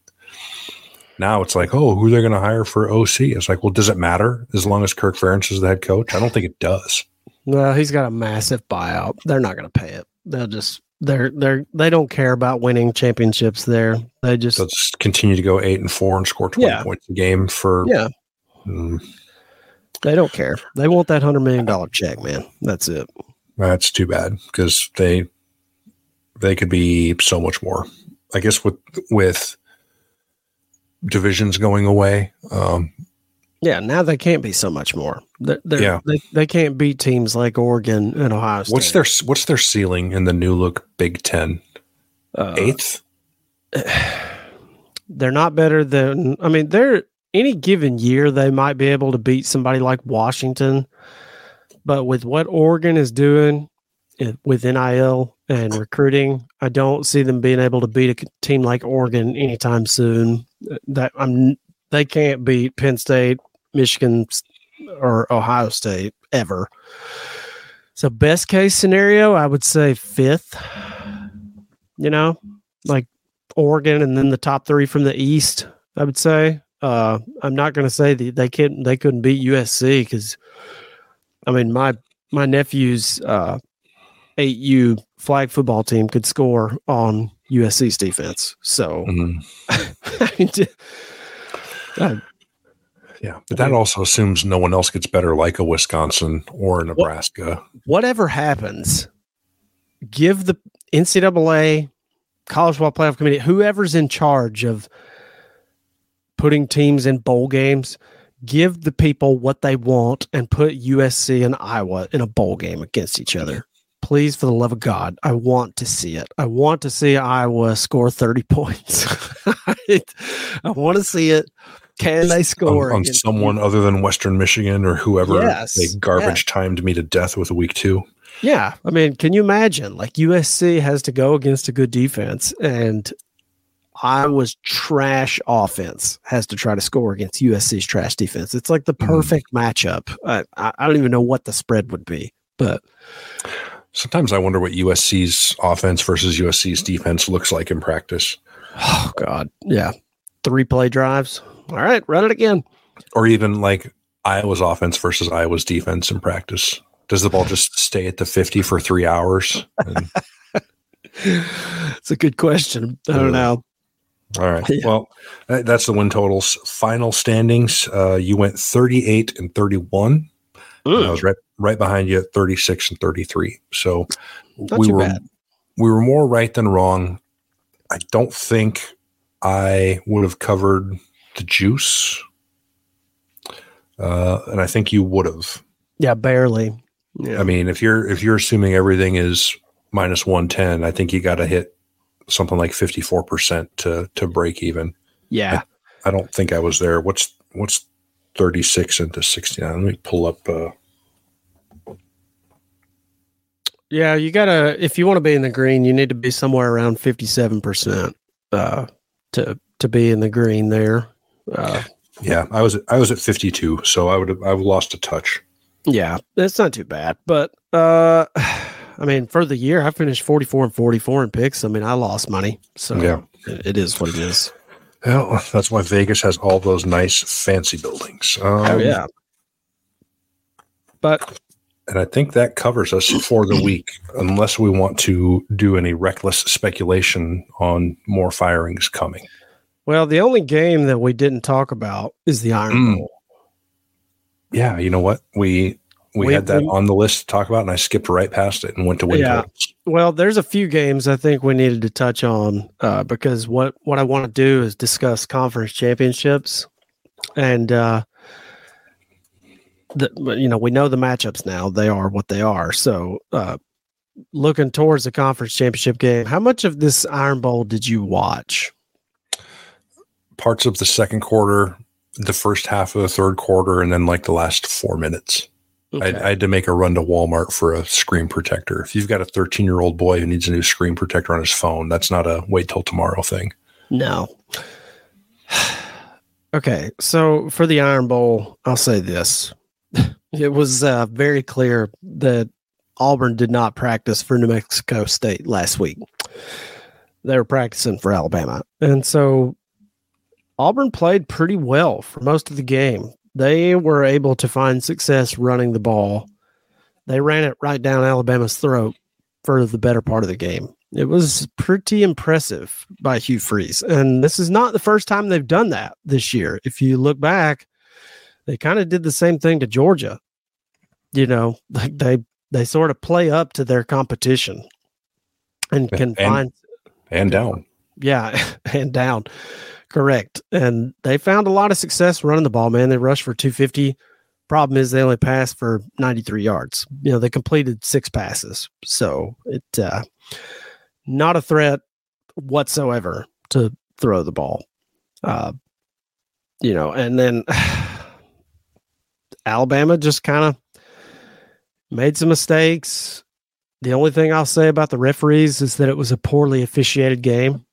now it's like, oh, who are they're going to hire for OC? It's like, well, does it matter as long as Kirk Ferentz is the head coach? I don't think it does. Well, he's got a massive buyout. They're not going to pay it. They'll just they're they're they don't care about winning championships there. They just they'll just continue to go eight and four and score twenty yeah. points a game for yeah. Mm, they don't care. They want that hundred million dollar check, man. That's it. That's too bad because they they could be so much more. I guess with with divisions going away. Um, yeah, now they can't be so much more. They're, they're, yeah, they, they can't beat teams like Oregon and Ohio State. What's their What's their ceiling in the new look Big Ten? Uh, Eighth. They're not better than. I mean, they're any given year they might be able to beat somebody like Washington, but with what Oregon is doing eh, with NIL and recruiting, I don't see them being able to beat a team like Oregon anytime soon. That I'm they can't beat Penn State, Michigan, or Ohio State ever. So best case scenario, I would say fifth. You know, like Oregon, and then the top three from the East. I would say. Uh, I'm not going to say that they couldn't they couldn't beat USC because, I mean my my nephew's uh, 8U flag football team could score on USC's defense. So, mm-hmm. yeah, but that also assumes no one else gets better, like a Wisconsin or a Nebraska. Whatever happens, give the NCAA, College Football Playoff Committee, whoever's in charge of putting teams in bowl games, give the people what they want and put USC and Iowa in a bowl game against each other please, for the love of God, I want to see it. I want to see Iowa score 30 points. I want to see it. Can they score on, on someone other than Western Michigan or whoever yes, they garbage yeah. timed me to death with a week two? Yeah, I mean, can you imagine? Like USC has to go against a good defense, and Iowa's trash offense has to try to score against USC's trash defense. It's like the mm. perfect mm. matchup. I, I don't even know what the spread would be, but Sometimes I wonder what USC's offense versus USC's defense looks like in practice. Oh God, yeah, three play drives. All right, run it again. Or even like Iowa's offense versus Iowa's defense in practice. Does the ball just stay at the fifty for three hours? It's a good question. I don't know. All right. Yeah. Well, that's the win totals. Final standings. Uh, you went 38 and 31. I was right right behind you at 36 and 33. So Not we were bad. we were more right than wrong. I don't think I would have covered the juice. Uh, and I think you would have. Yeah, barely. Yeah. I mean, if you're if you're assuming everything is minus 110, I think you got to hit something like 54% to to break even. Yeah. I, I, don't think I was there. What's what's 36 into 69? Let me pull up uh Yeah, you gotta if you want to be in the green, you need to be somewhere around fifty seven percent uh to to be in the green there. Uh, yeah, I was I was at fifty two, so I would have I've lost a touch. Yeah, it's not too bad, but uh, I mean, for the year, I finished forty four and forty four in picks. I mean, I lost money, so yeah, it, it is what it is. Well, that's why Vegas has all those nice fancy buildings. Um, oh yeah, but and I think that covers us for the week, unless we want to do any reckless speculation on more firings coming. Well, the only game that we didn't talk about is the Iron mm. Bowl. Yeah, you know what? We we, we had that we, on the list to talk about, and I skipped right past it and went to win yeah, Well, there's a few games I think we needed to touch on uh, because what what I want to do is discuss conference championships, and uh, the, you know we know the matchups now; they are what they are. So, uh, looking towards the conference championship game, how much of this Iron Bowl did you watch? Parts of the second quarter, the first half of the third quarter, and then like the last four minutes. Okay. I, I, had to make a run to Walmart for a screen protector. If you've got a 13 year old boy who needs a new screen protector on his phone, that's not a wait till tomorrow thing. No. okay. So for the Iron Bowl, I'll say this it was uh, very clear that Auburn did not practice for New Mexico State last week. They were practicing for Alabama. And so Auburn played pretty well for most of the game they were able to find success running the ball. They ran it right down Alabama's throat for the better part of the game. It was pretty impressive by Hugh Freeze. And this is not the first time they've done that this year. If you look back, they kind of did the same thing to Georgia. You know, like they they sort of play up to their competition and can and, find and down. Yeah, and down. Correct. And they found a lot of success running the ball, man. They rushed for 250. Problem is they only passed for 93 yards. You know, they completed six passes. So it uh not a threat whatsoever to throw the ball. Uh you know, and then Alabama just kind of made some mistakes. The only thing I'll say about the referees is that it was a poorly officiated game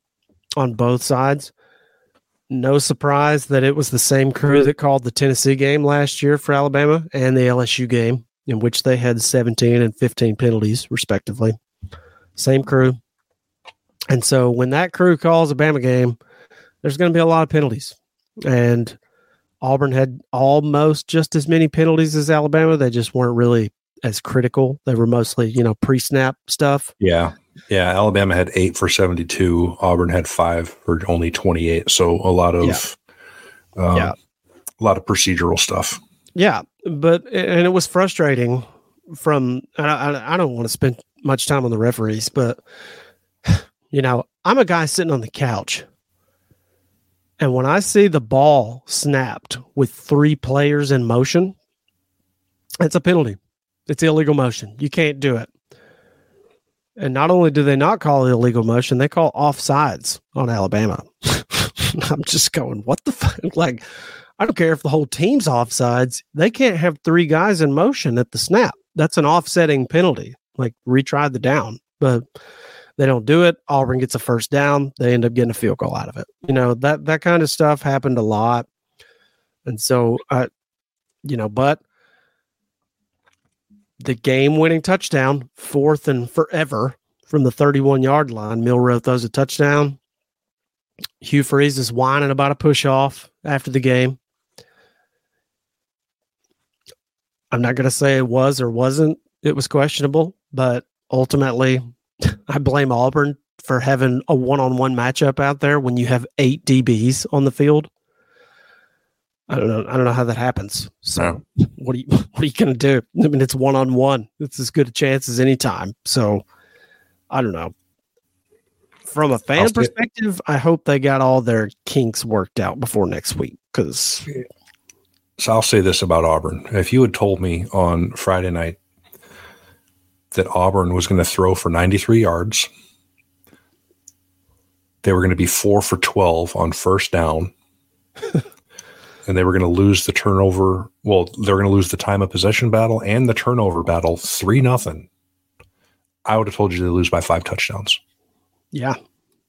on both sides no surprise that it was the same crew that called the Tennessee game last year for Alabama and the LSU game, in which they had 17 and 15 penalties, respectively. Same crew. And so when that crew calls a Bama game, there's going to be a lot of penalties. And Auburn had almost just as many penalties as Alabama. They just weren't really as critical. They were mostly, you know, pre snap stuff. Yeah. Yeah, Alabama had eight for 72. Auburn had five for only 28. So a lot of, yeah. Um, yeah. a lot of procedural stuff. Yeah, but and it was frustrating. From I, I don't want to spend much time on the referees, but you know I'm a guy sitting on the couch, and when I see the ball snapped with three players in motion, it's a penalty. It's illegal motion. You can't do it. And not only do they not call illegal motion, they call offsides on Alabama. I'm just going, what the fuck? Like, I don't care if the whole team's offsides. They can't have three guys in motion at the snap. That's an offsetting penalty. Like, retry the down. But they don't do it. Auburn gets a first down. They end up getting a field goal out of it. You know, that that kind of stuff happened a lot. And so I you know, but the game winning touchdown, fourth and forever from the 31 yard line. Milroe throws a touchdown. Hugh Freeze is whining about a push off after the game. I'm not going to say it was or wasn't, it was questionable, but ultimately, I blame Auburn for having a one on one matchup out there when you have eight DBs on the field. I don't know. I don't know how that happens. So no. what are you what are you gonna do? I mean, it's one on one. It's as good a chance as any time. So I don't know. From a fan perspective, I hope they got all their kinks worked out before next week. Because so I'll say this about Auburn: if you had told me on Friday night that Auburn was going to throw for 93 yards, they were going to be four for 12 on first down. and they were going to lose the turnover. Well, they're going to lose the time of possession battle and the turnover battle three nothing. I would have told you they lose by five touchdowns. Yeah.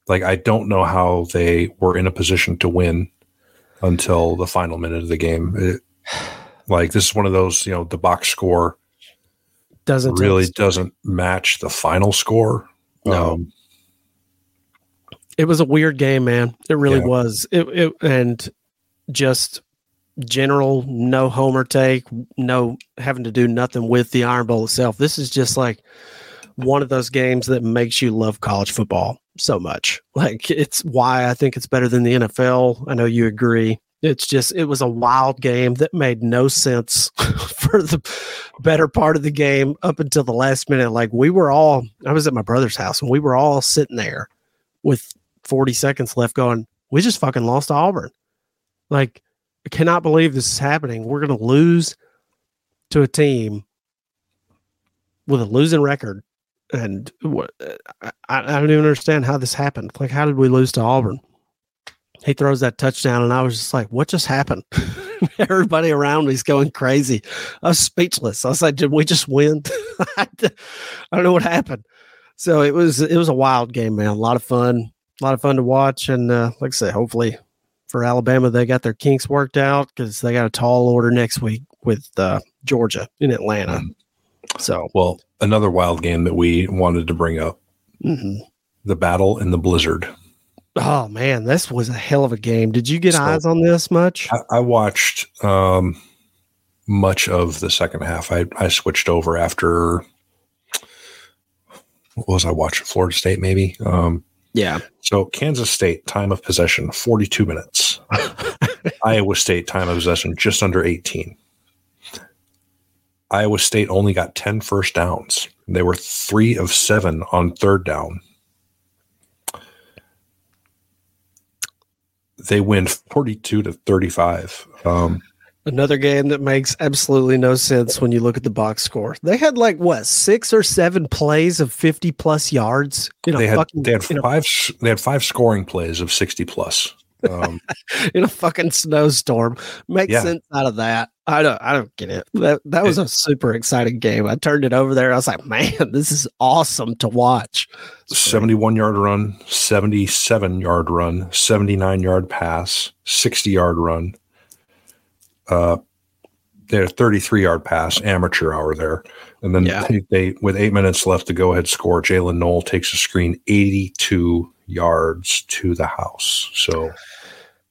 Like I don't know how they were in a position to win until the final minute of the game. It, like this is one of those, you know, the box score doesn't really doesn't match the final score. No. Um, it was a weird game, man. It really yeah. was. It, it and just general no homer take, no having to do nothing with the Iron Bowl itself. This is just like one of those games that makes you love college football so much. Like it's why I think it's better than the NFL. I know you agree. It's just it was a wild game that made no sense for the better part of the game up until the last minute. Like we were all I was at my brother's house and we were all sitting there with 40 seconds left going, we just fucking lost to Auburn. Like cannot believe this is happening. We're going to lose to a team with a losing record. And I, I don't even understand how this happened. Like, how did we lose to Auburn? He throws that touchdown, and I was just like, what just happened? Everybody around me is going crazy. I was speechless. I was like, did we just win? I don't know what happened. So it was it was a wild game, man. A lot of fun, a lot of fun to watch, and uh, like I said, hopefully for Alabama, they got their kinks worked out because they got a tall order next week with uh, Georgia in Atlanta. So, well, another wild game that we wanted to bring up mm-hmm. the battle in the blizzard. Oh man, this was a hell of a game. Did you get so, eyes on this much? I, I watched um, much of the second half. I, I switched over after what was I watching? Florida State, maybe. Um, yeah. So Kansas State time of possession 42 minutes. Iowa State time of possession just under 18. Iowa State only got 10 first downs. They were 3 of 7 on third down. They win 42 to 35. Um, Another game that makes absolutely no sense when you look at the box score. They had like what six or seven plays of fifty plus yards. they had fucking, they had five a, they had five scoring plays of sixty plus um, in a fucking snowstorm. Makes yeah. sense out of that. I don't I don't get it. That that was it, a super exciting game. I turned it over there. I was like, man, this is awesome to watch. Seventy one yard run, seventy seven yard run, seventy nine yard pass, sixty yard run uh, they had a 33 yard pass, amateur hour there. And then yeah. they, they, with eight minutes left to go ahead score, Jaylin Noel takes a screen 82 yards to the house. So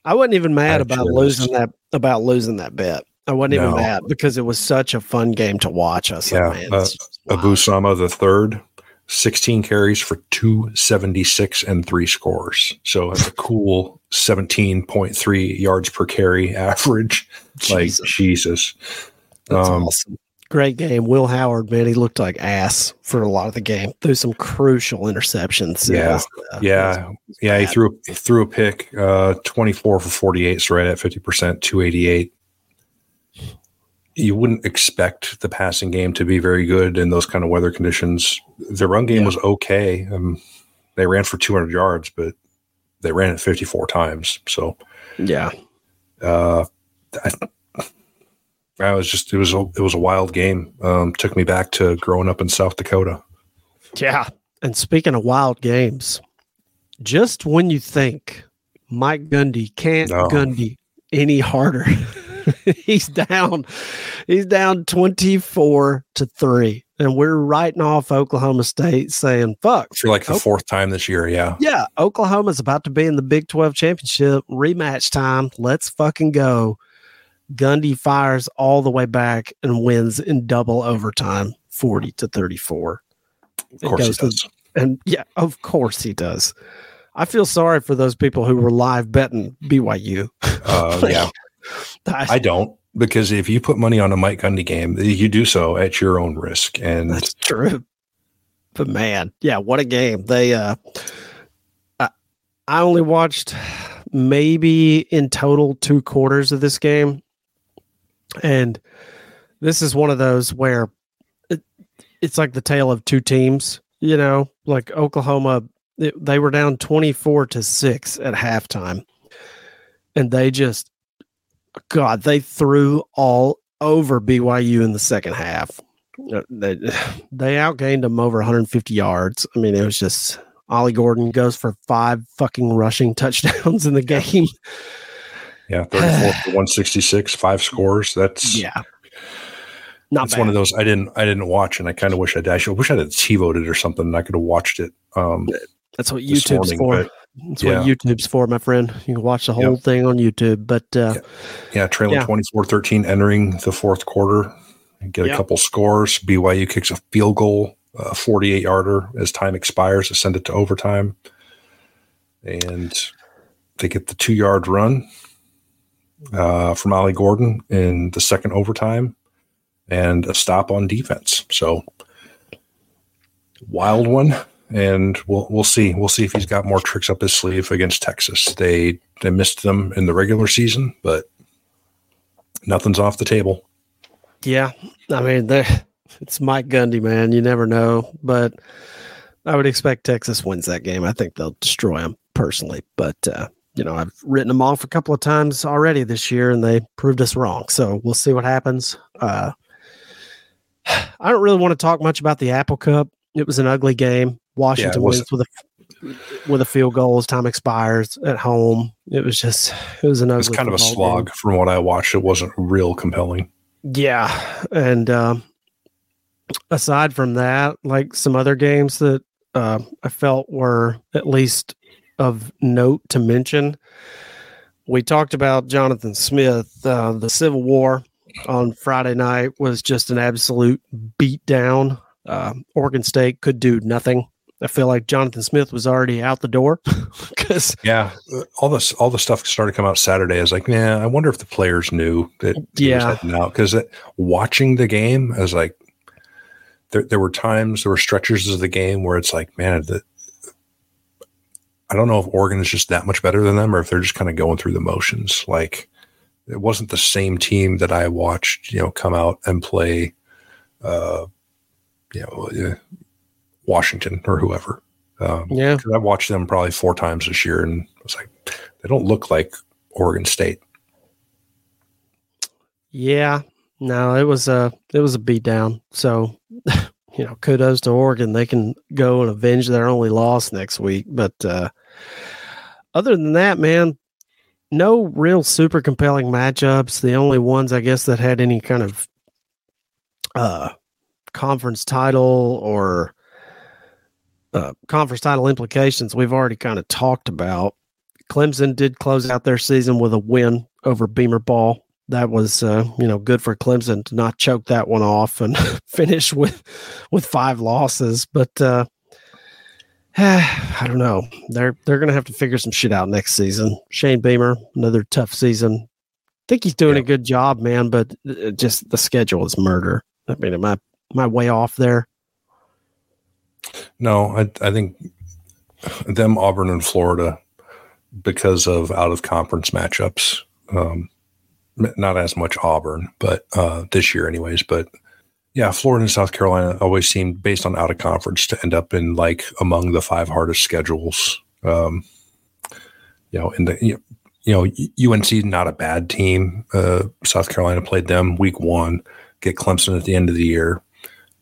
I wasn't even mad about losing that, about losing that bet. I wasn't no. even mad because it was such a fun game to watch. us. yeah. Man, uh, Abu Sama the third, 16 carries for 276 and three scores. So it's a cool 17.3 yards per carry average. Jesus. Like Jesus. That's um, awesome. Great game. Will Howard, man, he looked like ass for a lot of the game. Threw some crucial interceptions. Yeah. Was, uh, yeah. yeah. He threw, he threw a pick, uh, 24 for 48. So right at 50%, 288 you wouldn't expect the passing game to be very good in those kind of weather conditions. The run game yeah. was okay. Um, they ran for 200 yards, but they ran it 54 times. So, yeah, uh, I, I was just it was a, it was a wild game. Um, took me back to growing up in South Dakota. Yeah, and speaking of wild games, just when you think Mike Gundy can't no. Gundy any harder. he's down. He's down 24 to 3. And we're writing off Oklahoma State saying, fuck. For like the fourth time this year. Yeah. Yeah. Oklahoma's about to be in the Big 12 championship rematch time. Let's fucking go. Gundy fires all the way back and wins in double overtime, 40 to 34. Of course he does. To, and yeah, of course he does. I feel sorry for those people who were live betting BYU. Uh, like, yeah. I don't because if you put money on a Mike Gundy game, you do so at your own risk. And that's true. But man, yeah, what a game! They, uh, I, I only watched maybe in total two quarters of this game, and this is one of those where it, it's like the tale of two teams. You know, like Oklahoma, they were down twenty four to six at halftime, and they just God, they threw all over BYU in the second half. Uh, they, they outgained them over 150 yards. I mean, it was just Ollie Gordon goes for five fucking rushing touchdowns in the game. Yeah, 34 to 166, five scores. That's yeah. Not it's one of those I didn't I didn't watch, and I kind of wish I'd. I wish I had TiVoed it or something. And I could have watched it. Um, That's what YouTube's morning, for. That's yeah. what YouTube's for, my friend. You can watch the whole yep. thing on YouTube. But uh, yeah. yeah, trailing yeah. 24-13 entering the fourth quarter. Get a couple scores. BYU kicks a field goal, a 48 yarder as time expires to send it to overtime. And they get the two yard run. uh, from Ollie Gordon in the second overtime and a stop on defense. So wild one. And we'll we'll see. We'll see if he's got more tricks up his sleeve against Texas. They they missed them in the regular season, but nothing's off the table. Yeah, I mean, it's Mike Gundy, man. You never know, but I would expect Texas wins that game. I think they'll destroy them personally, but uh, you know, I've written them off a couple of times already this year, and they proved us wrong. So we'll see what happens. Uh, I don't really want to talk much about the Apple Cup. It was an ugly game. Washington yeah, wins with a with a field goal as time expires at home. It was just it was an ugly. It's kind of a slog game. from what I watched. It wasn't real compelling. Yeah, and um, aside from that, like some other games that uh, I felt were at least of note to mention. We talked about Jonathan Smith. Uh, the Civil War on Friday night was just an absolute beatdown. Uh, Oregon State could do nothing. I feel like Jonathan Smith was already out the door because yeah, all this all the stuff started to come out Saturday. I was like, yeah, I wonder if the players knew that yeah now because watching the game, I was like, there there were times there were stretches of the game where it's like, man, the, I don't know if Oregon is just that much better than them or if they're just kind of going through the motions. Like it wasn't the same team that I watched, you know, come out and play, uh, you know, Washington or whoever. Um, yeah, I watched them probably four times this year, and I was like, they don't look like Oregon State. Yeah, no, it was a it was a beat down. So, you know, kudos to Oregon. They can go and avenge their only loss next week. But uh, other than that, man, no real super compelling matchups. The only ones I guess that had any kind of uh, conference title or uh, conference title implications we've already kind of talked about. Clemson did close out their season with a win over Beamer Ball. That was, uh, you know, good for Clemson to not choke that one off and finish with with five losses. But uh, I don't know. They're they're going to have to figure some shit out next season. Shane Beamer, another tough season. I think he's doing yeah. a good job, man. But uh, just the schedule is murder. I mean, am I am I way off there? No, I I think them Auburn and Florida because of out of conference matchups. Um, not as much Auburn, but uh, this year, anyways. But yeah, Florida and South Carolina always seem, based on out of conference, to end up in like among the five hardest schedules. Um, you know, in the you know, UNC not a bad team. Uh, South Carolina played them week one. Get Clemson at the end of the year.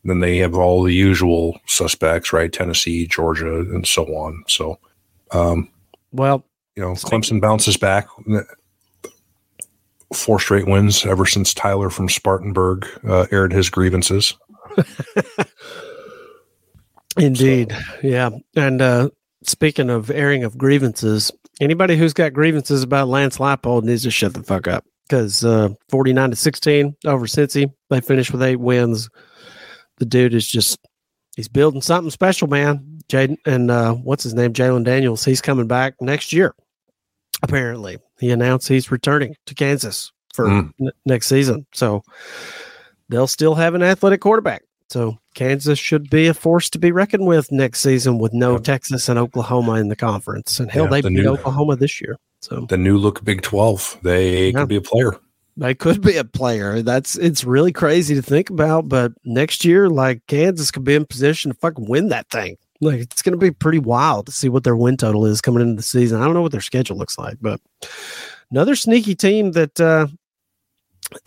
Then they have all the usual suspects, right? Tennessee, Georgia, and so on. So, um, well, you know, Clemson bounces back four straight wins ever since Tyler from Spartanburg uh, aired his grievances. Indeed. So. Yeah. And uh, speaking of airing of grievances, anybody who's got grievances about Lance Leipold needs to shut the fuck up because uh, 49 to 16 over Cincy, they finished with eight wins. The dude is just, he's building something special, man. Jaden and uh, what's his name? Jalon Daniels. He's coming back next year apparently. He announced he's returning to Kansas for mm. n- next season. So they'll still have an athletic quarterback. So Kansas should be a force to be reckoned with next season with no Texas and Oklahoma in the conference. And hell, yeah, they the beat new, Oklahoma this year. So the new look Big 12, they yeah. could be a player. They could be a player. That's it's really crazy to think about. But next year, like Kansas could be in position to fucking win that thing. Like it's going to be pretty wild to see what their win total is coming into the season. I don't know what their schedule looks like, but another sneaky team that uh,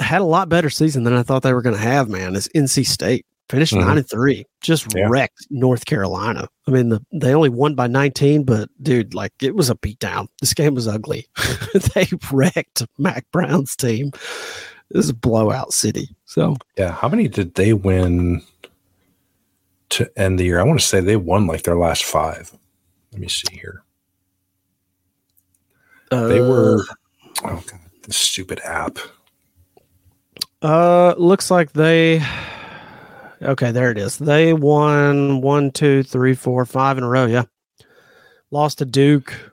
had a lot better season than I thought they were going to have. Man, is NC State finished mm-hmm. nine and three, just yeah. wrecked North Carolina. I mean, the, they only won by nineteen, but dude, like it was a beatdown. This game was ugly. they wrecked Mack Brown's team. This is a blowout city. So yeah, how many did they win? to end the year. I want to say they won like their last five. Let me see here. Uh, they were oh god, this stupid app. Uh looks like they okay, there it is. They won one, two, three, four, five in a row, yeah. Lost to Duke.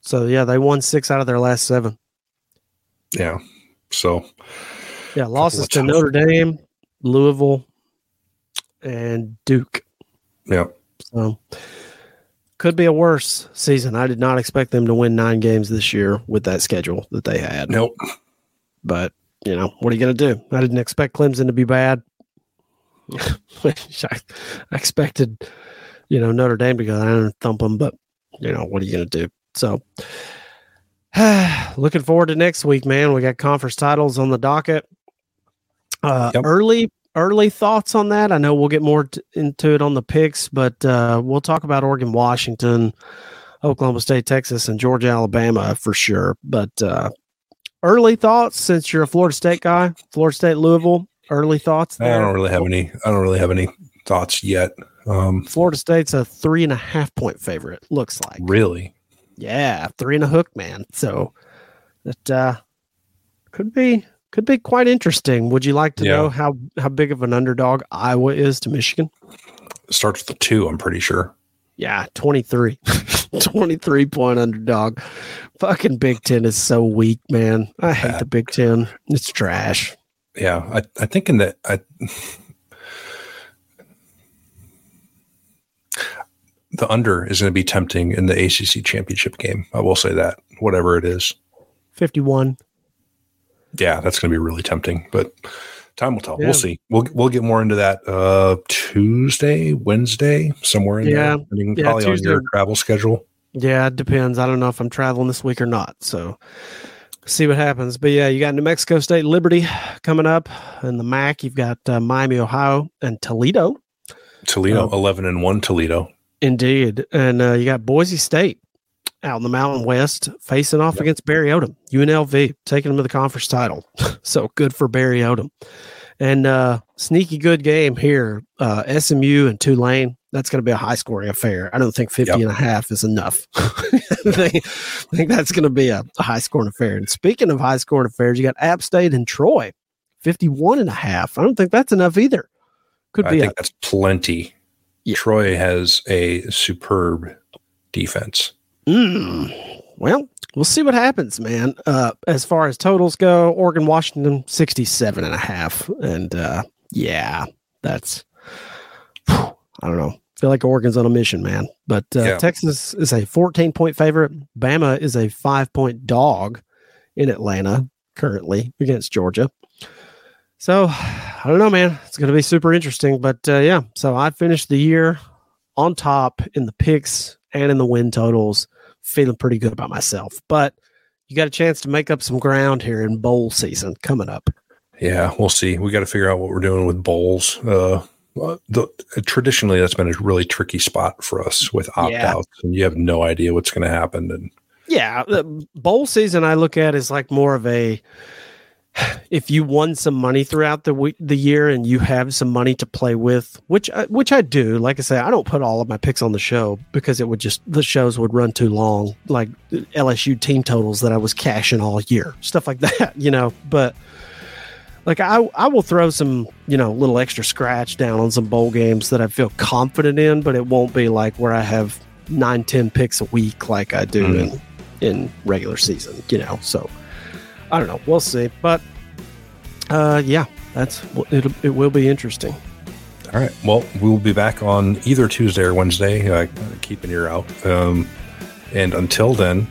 So yeah, they won six out of their last seven. Yeah. So, yeah, losses to Notre Dame, Louisville, and Duke. Yeah. So, could be a worse season. I did not expect them to win nine games this year with that schedule that they had. Nope. But, you know, what are you going to do? I didn't expect Clemson to be bad. I expected, you know, Notre Dame to go down and thump them, but, you know, what are you going to do? So, looking forward to next week, man. We got conference titles on the docket. Uh, yep. Early early thoughts on that? I know we'll get more t- into it on the picks, but uh, we'll talk about Oregon, Washington, Oklahoma State, Texas, and Georgia, Alabama for sure. But uh, early thoughts, since you're a Florida State guy, Florida State, Louisville. Early thoughts. There? I don't really have any. I don't really have any thoughts yet. Um, Florida State's a three and a half point favorite. Looks like really. Yeah, three and a hook, man. So that uh, could be could be quite interesting. Would you like to yeah. know how how big of an underdog Iowa is to Michigan? It starts with a two, I'm pretty sure. Yeah, 23. 23 point underdog. Fucking Big Ten is so weak, man. I hate the Big Ten. It's trash. Yeah, I, I think in that I the under is going to be tempting in the ACC championship game. I will say that, whatever it is. 51 yeah, that's going to be really tempting, but time will tell. Yeah. We'll see. We'll we'll get more into that uh Tuesday, Wednesday, somewhere in yeah. there. I mean, yeah, probably Tuesday. on your travel schedule. Yeah, it depends. I don't know if I'm traveling this week or not. So see what happens. But yeah, you got New Mexico State Liberty coming up, and the MAC. You've got uh, Miami, Ohio, and Toledo. Toledo, uh, eleven and one. Toledo. Indeed, and uh, you got Boise State out in the Mountain West, facing off yep. against Barry Odom, UNLV, taking them to the conference title. so good for Barry Odom. And uh, sneaky good game here. Uh, SMU and Tulane. That's going to be a high scoring affair. I don't think 50 yep. and a half is enough. I, think, I, think, that's going to be a, a high scoring affair. And speaking of high scoring affairs, you got App State and Troy, 51 and a half. I don't think that's enough either. Could I be. I think a, that's plenty. Yeah. Troy has a superb defense. Mm. Well, we'll see what happens, man. Uh, as far as totals go, Oregon, Washington, 67 and a half. And uh, yeah, that's, I don't know. I feel like Oregon's on a mission, man. But uh, yeah. Texas is a 14 point favorite. Bama is a five point dog in Atlanta currently against Georgia. So I don't know, man. It's going to be super interesting. But uh, yeah, so I finished the year on top in the picks and in the win totals feeling pretty good about myself. But you got a chance to make up some ground here in bowl season coming up. Yeah, we'll see. We got to figure out what we're doing with bowls. Uh, the, traditionally, that's been a really tricky spot for us with opt outs, yeah. and you have no idea what's going to happen. And yeah, uh, the bowl season I look at is like more of a if you won some money throughout the week, the year and you have some money to play with, which I, which I do. Like I say, I don't put all of my picks on the show because it would just the shows would run too long. Like uh, LSU team totals that I was cashing all year, stuff like that, you know. But like I I will throw some you know little extra scratch down on some bowl games that I feel confident in, but it won't be like where I have nine ten picks a week like I do mm. in in regular season, you know. So I don't know. We'll see. But uh, yeah, that's it. It will be interesting. All right. Well, we'll be back on either Tuesday or Wednesday. Uh, keep an ear out. Um, and until then,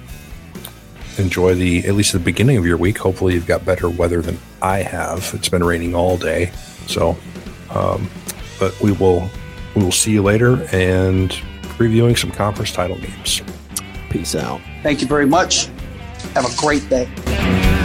enjoy the at least the beginning of your week. Hopefully, you've got better weather than I have. It's been raining all day, so. Um, but we will we will see you later and previewing some conference title games. Peace out. Thank you very much. Have a great day.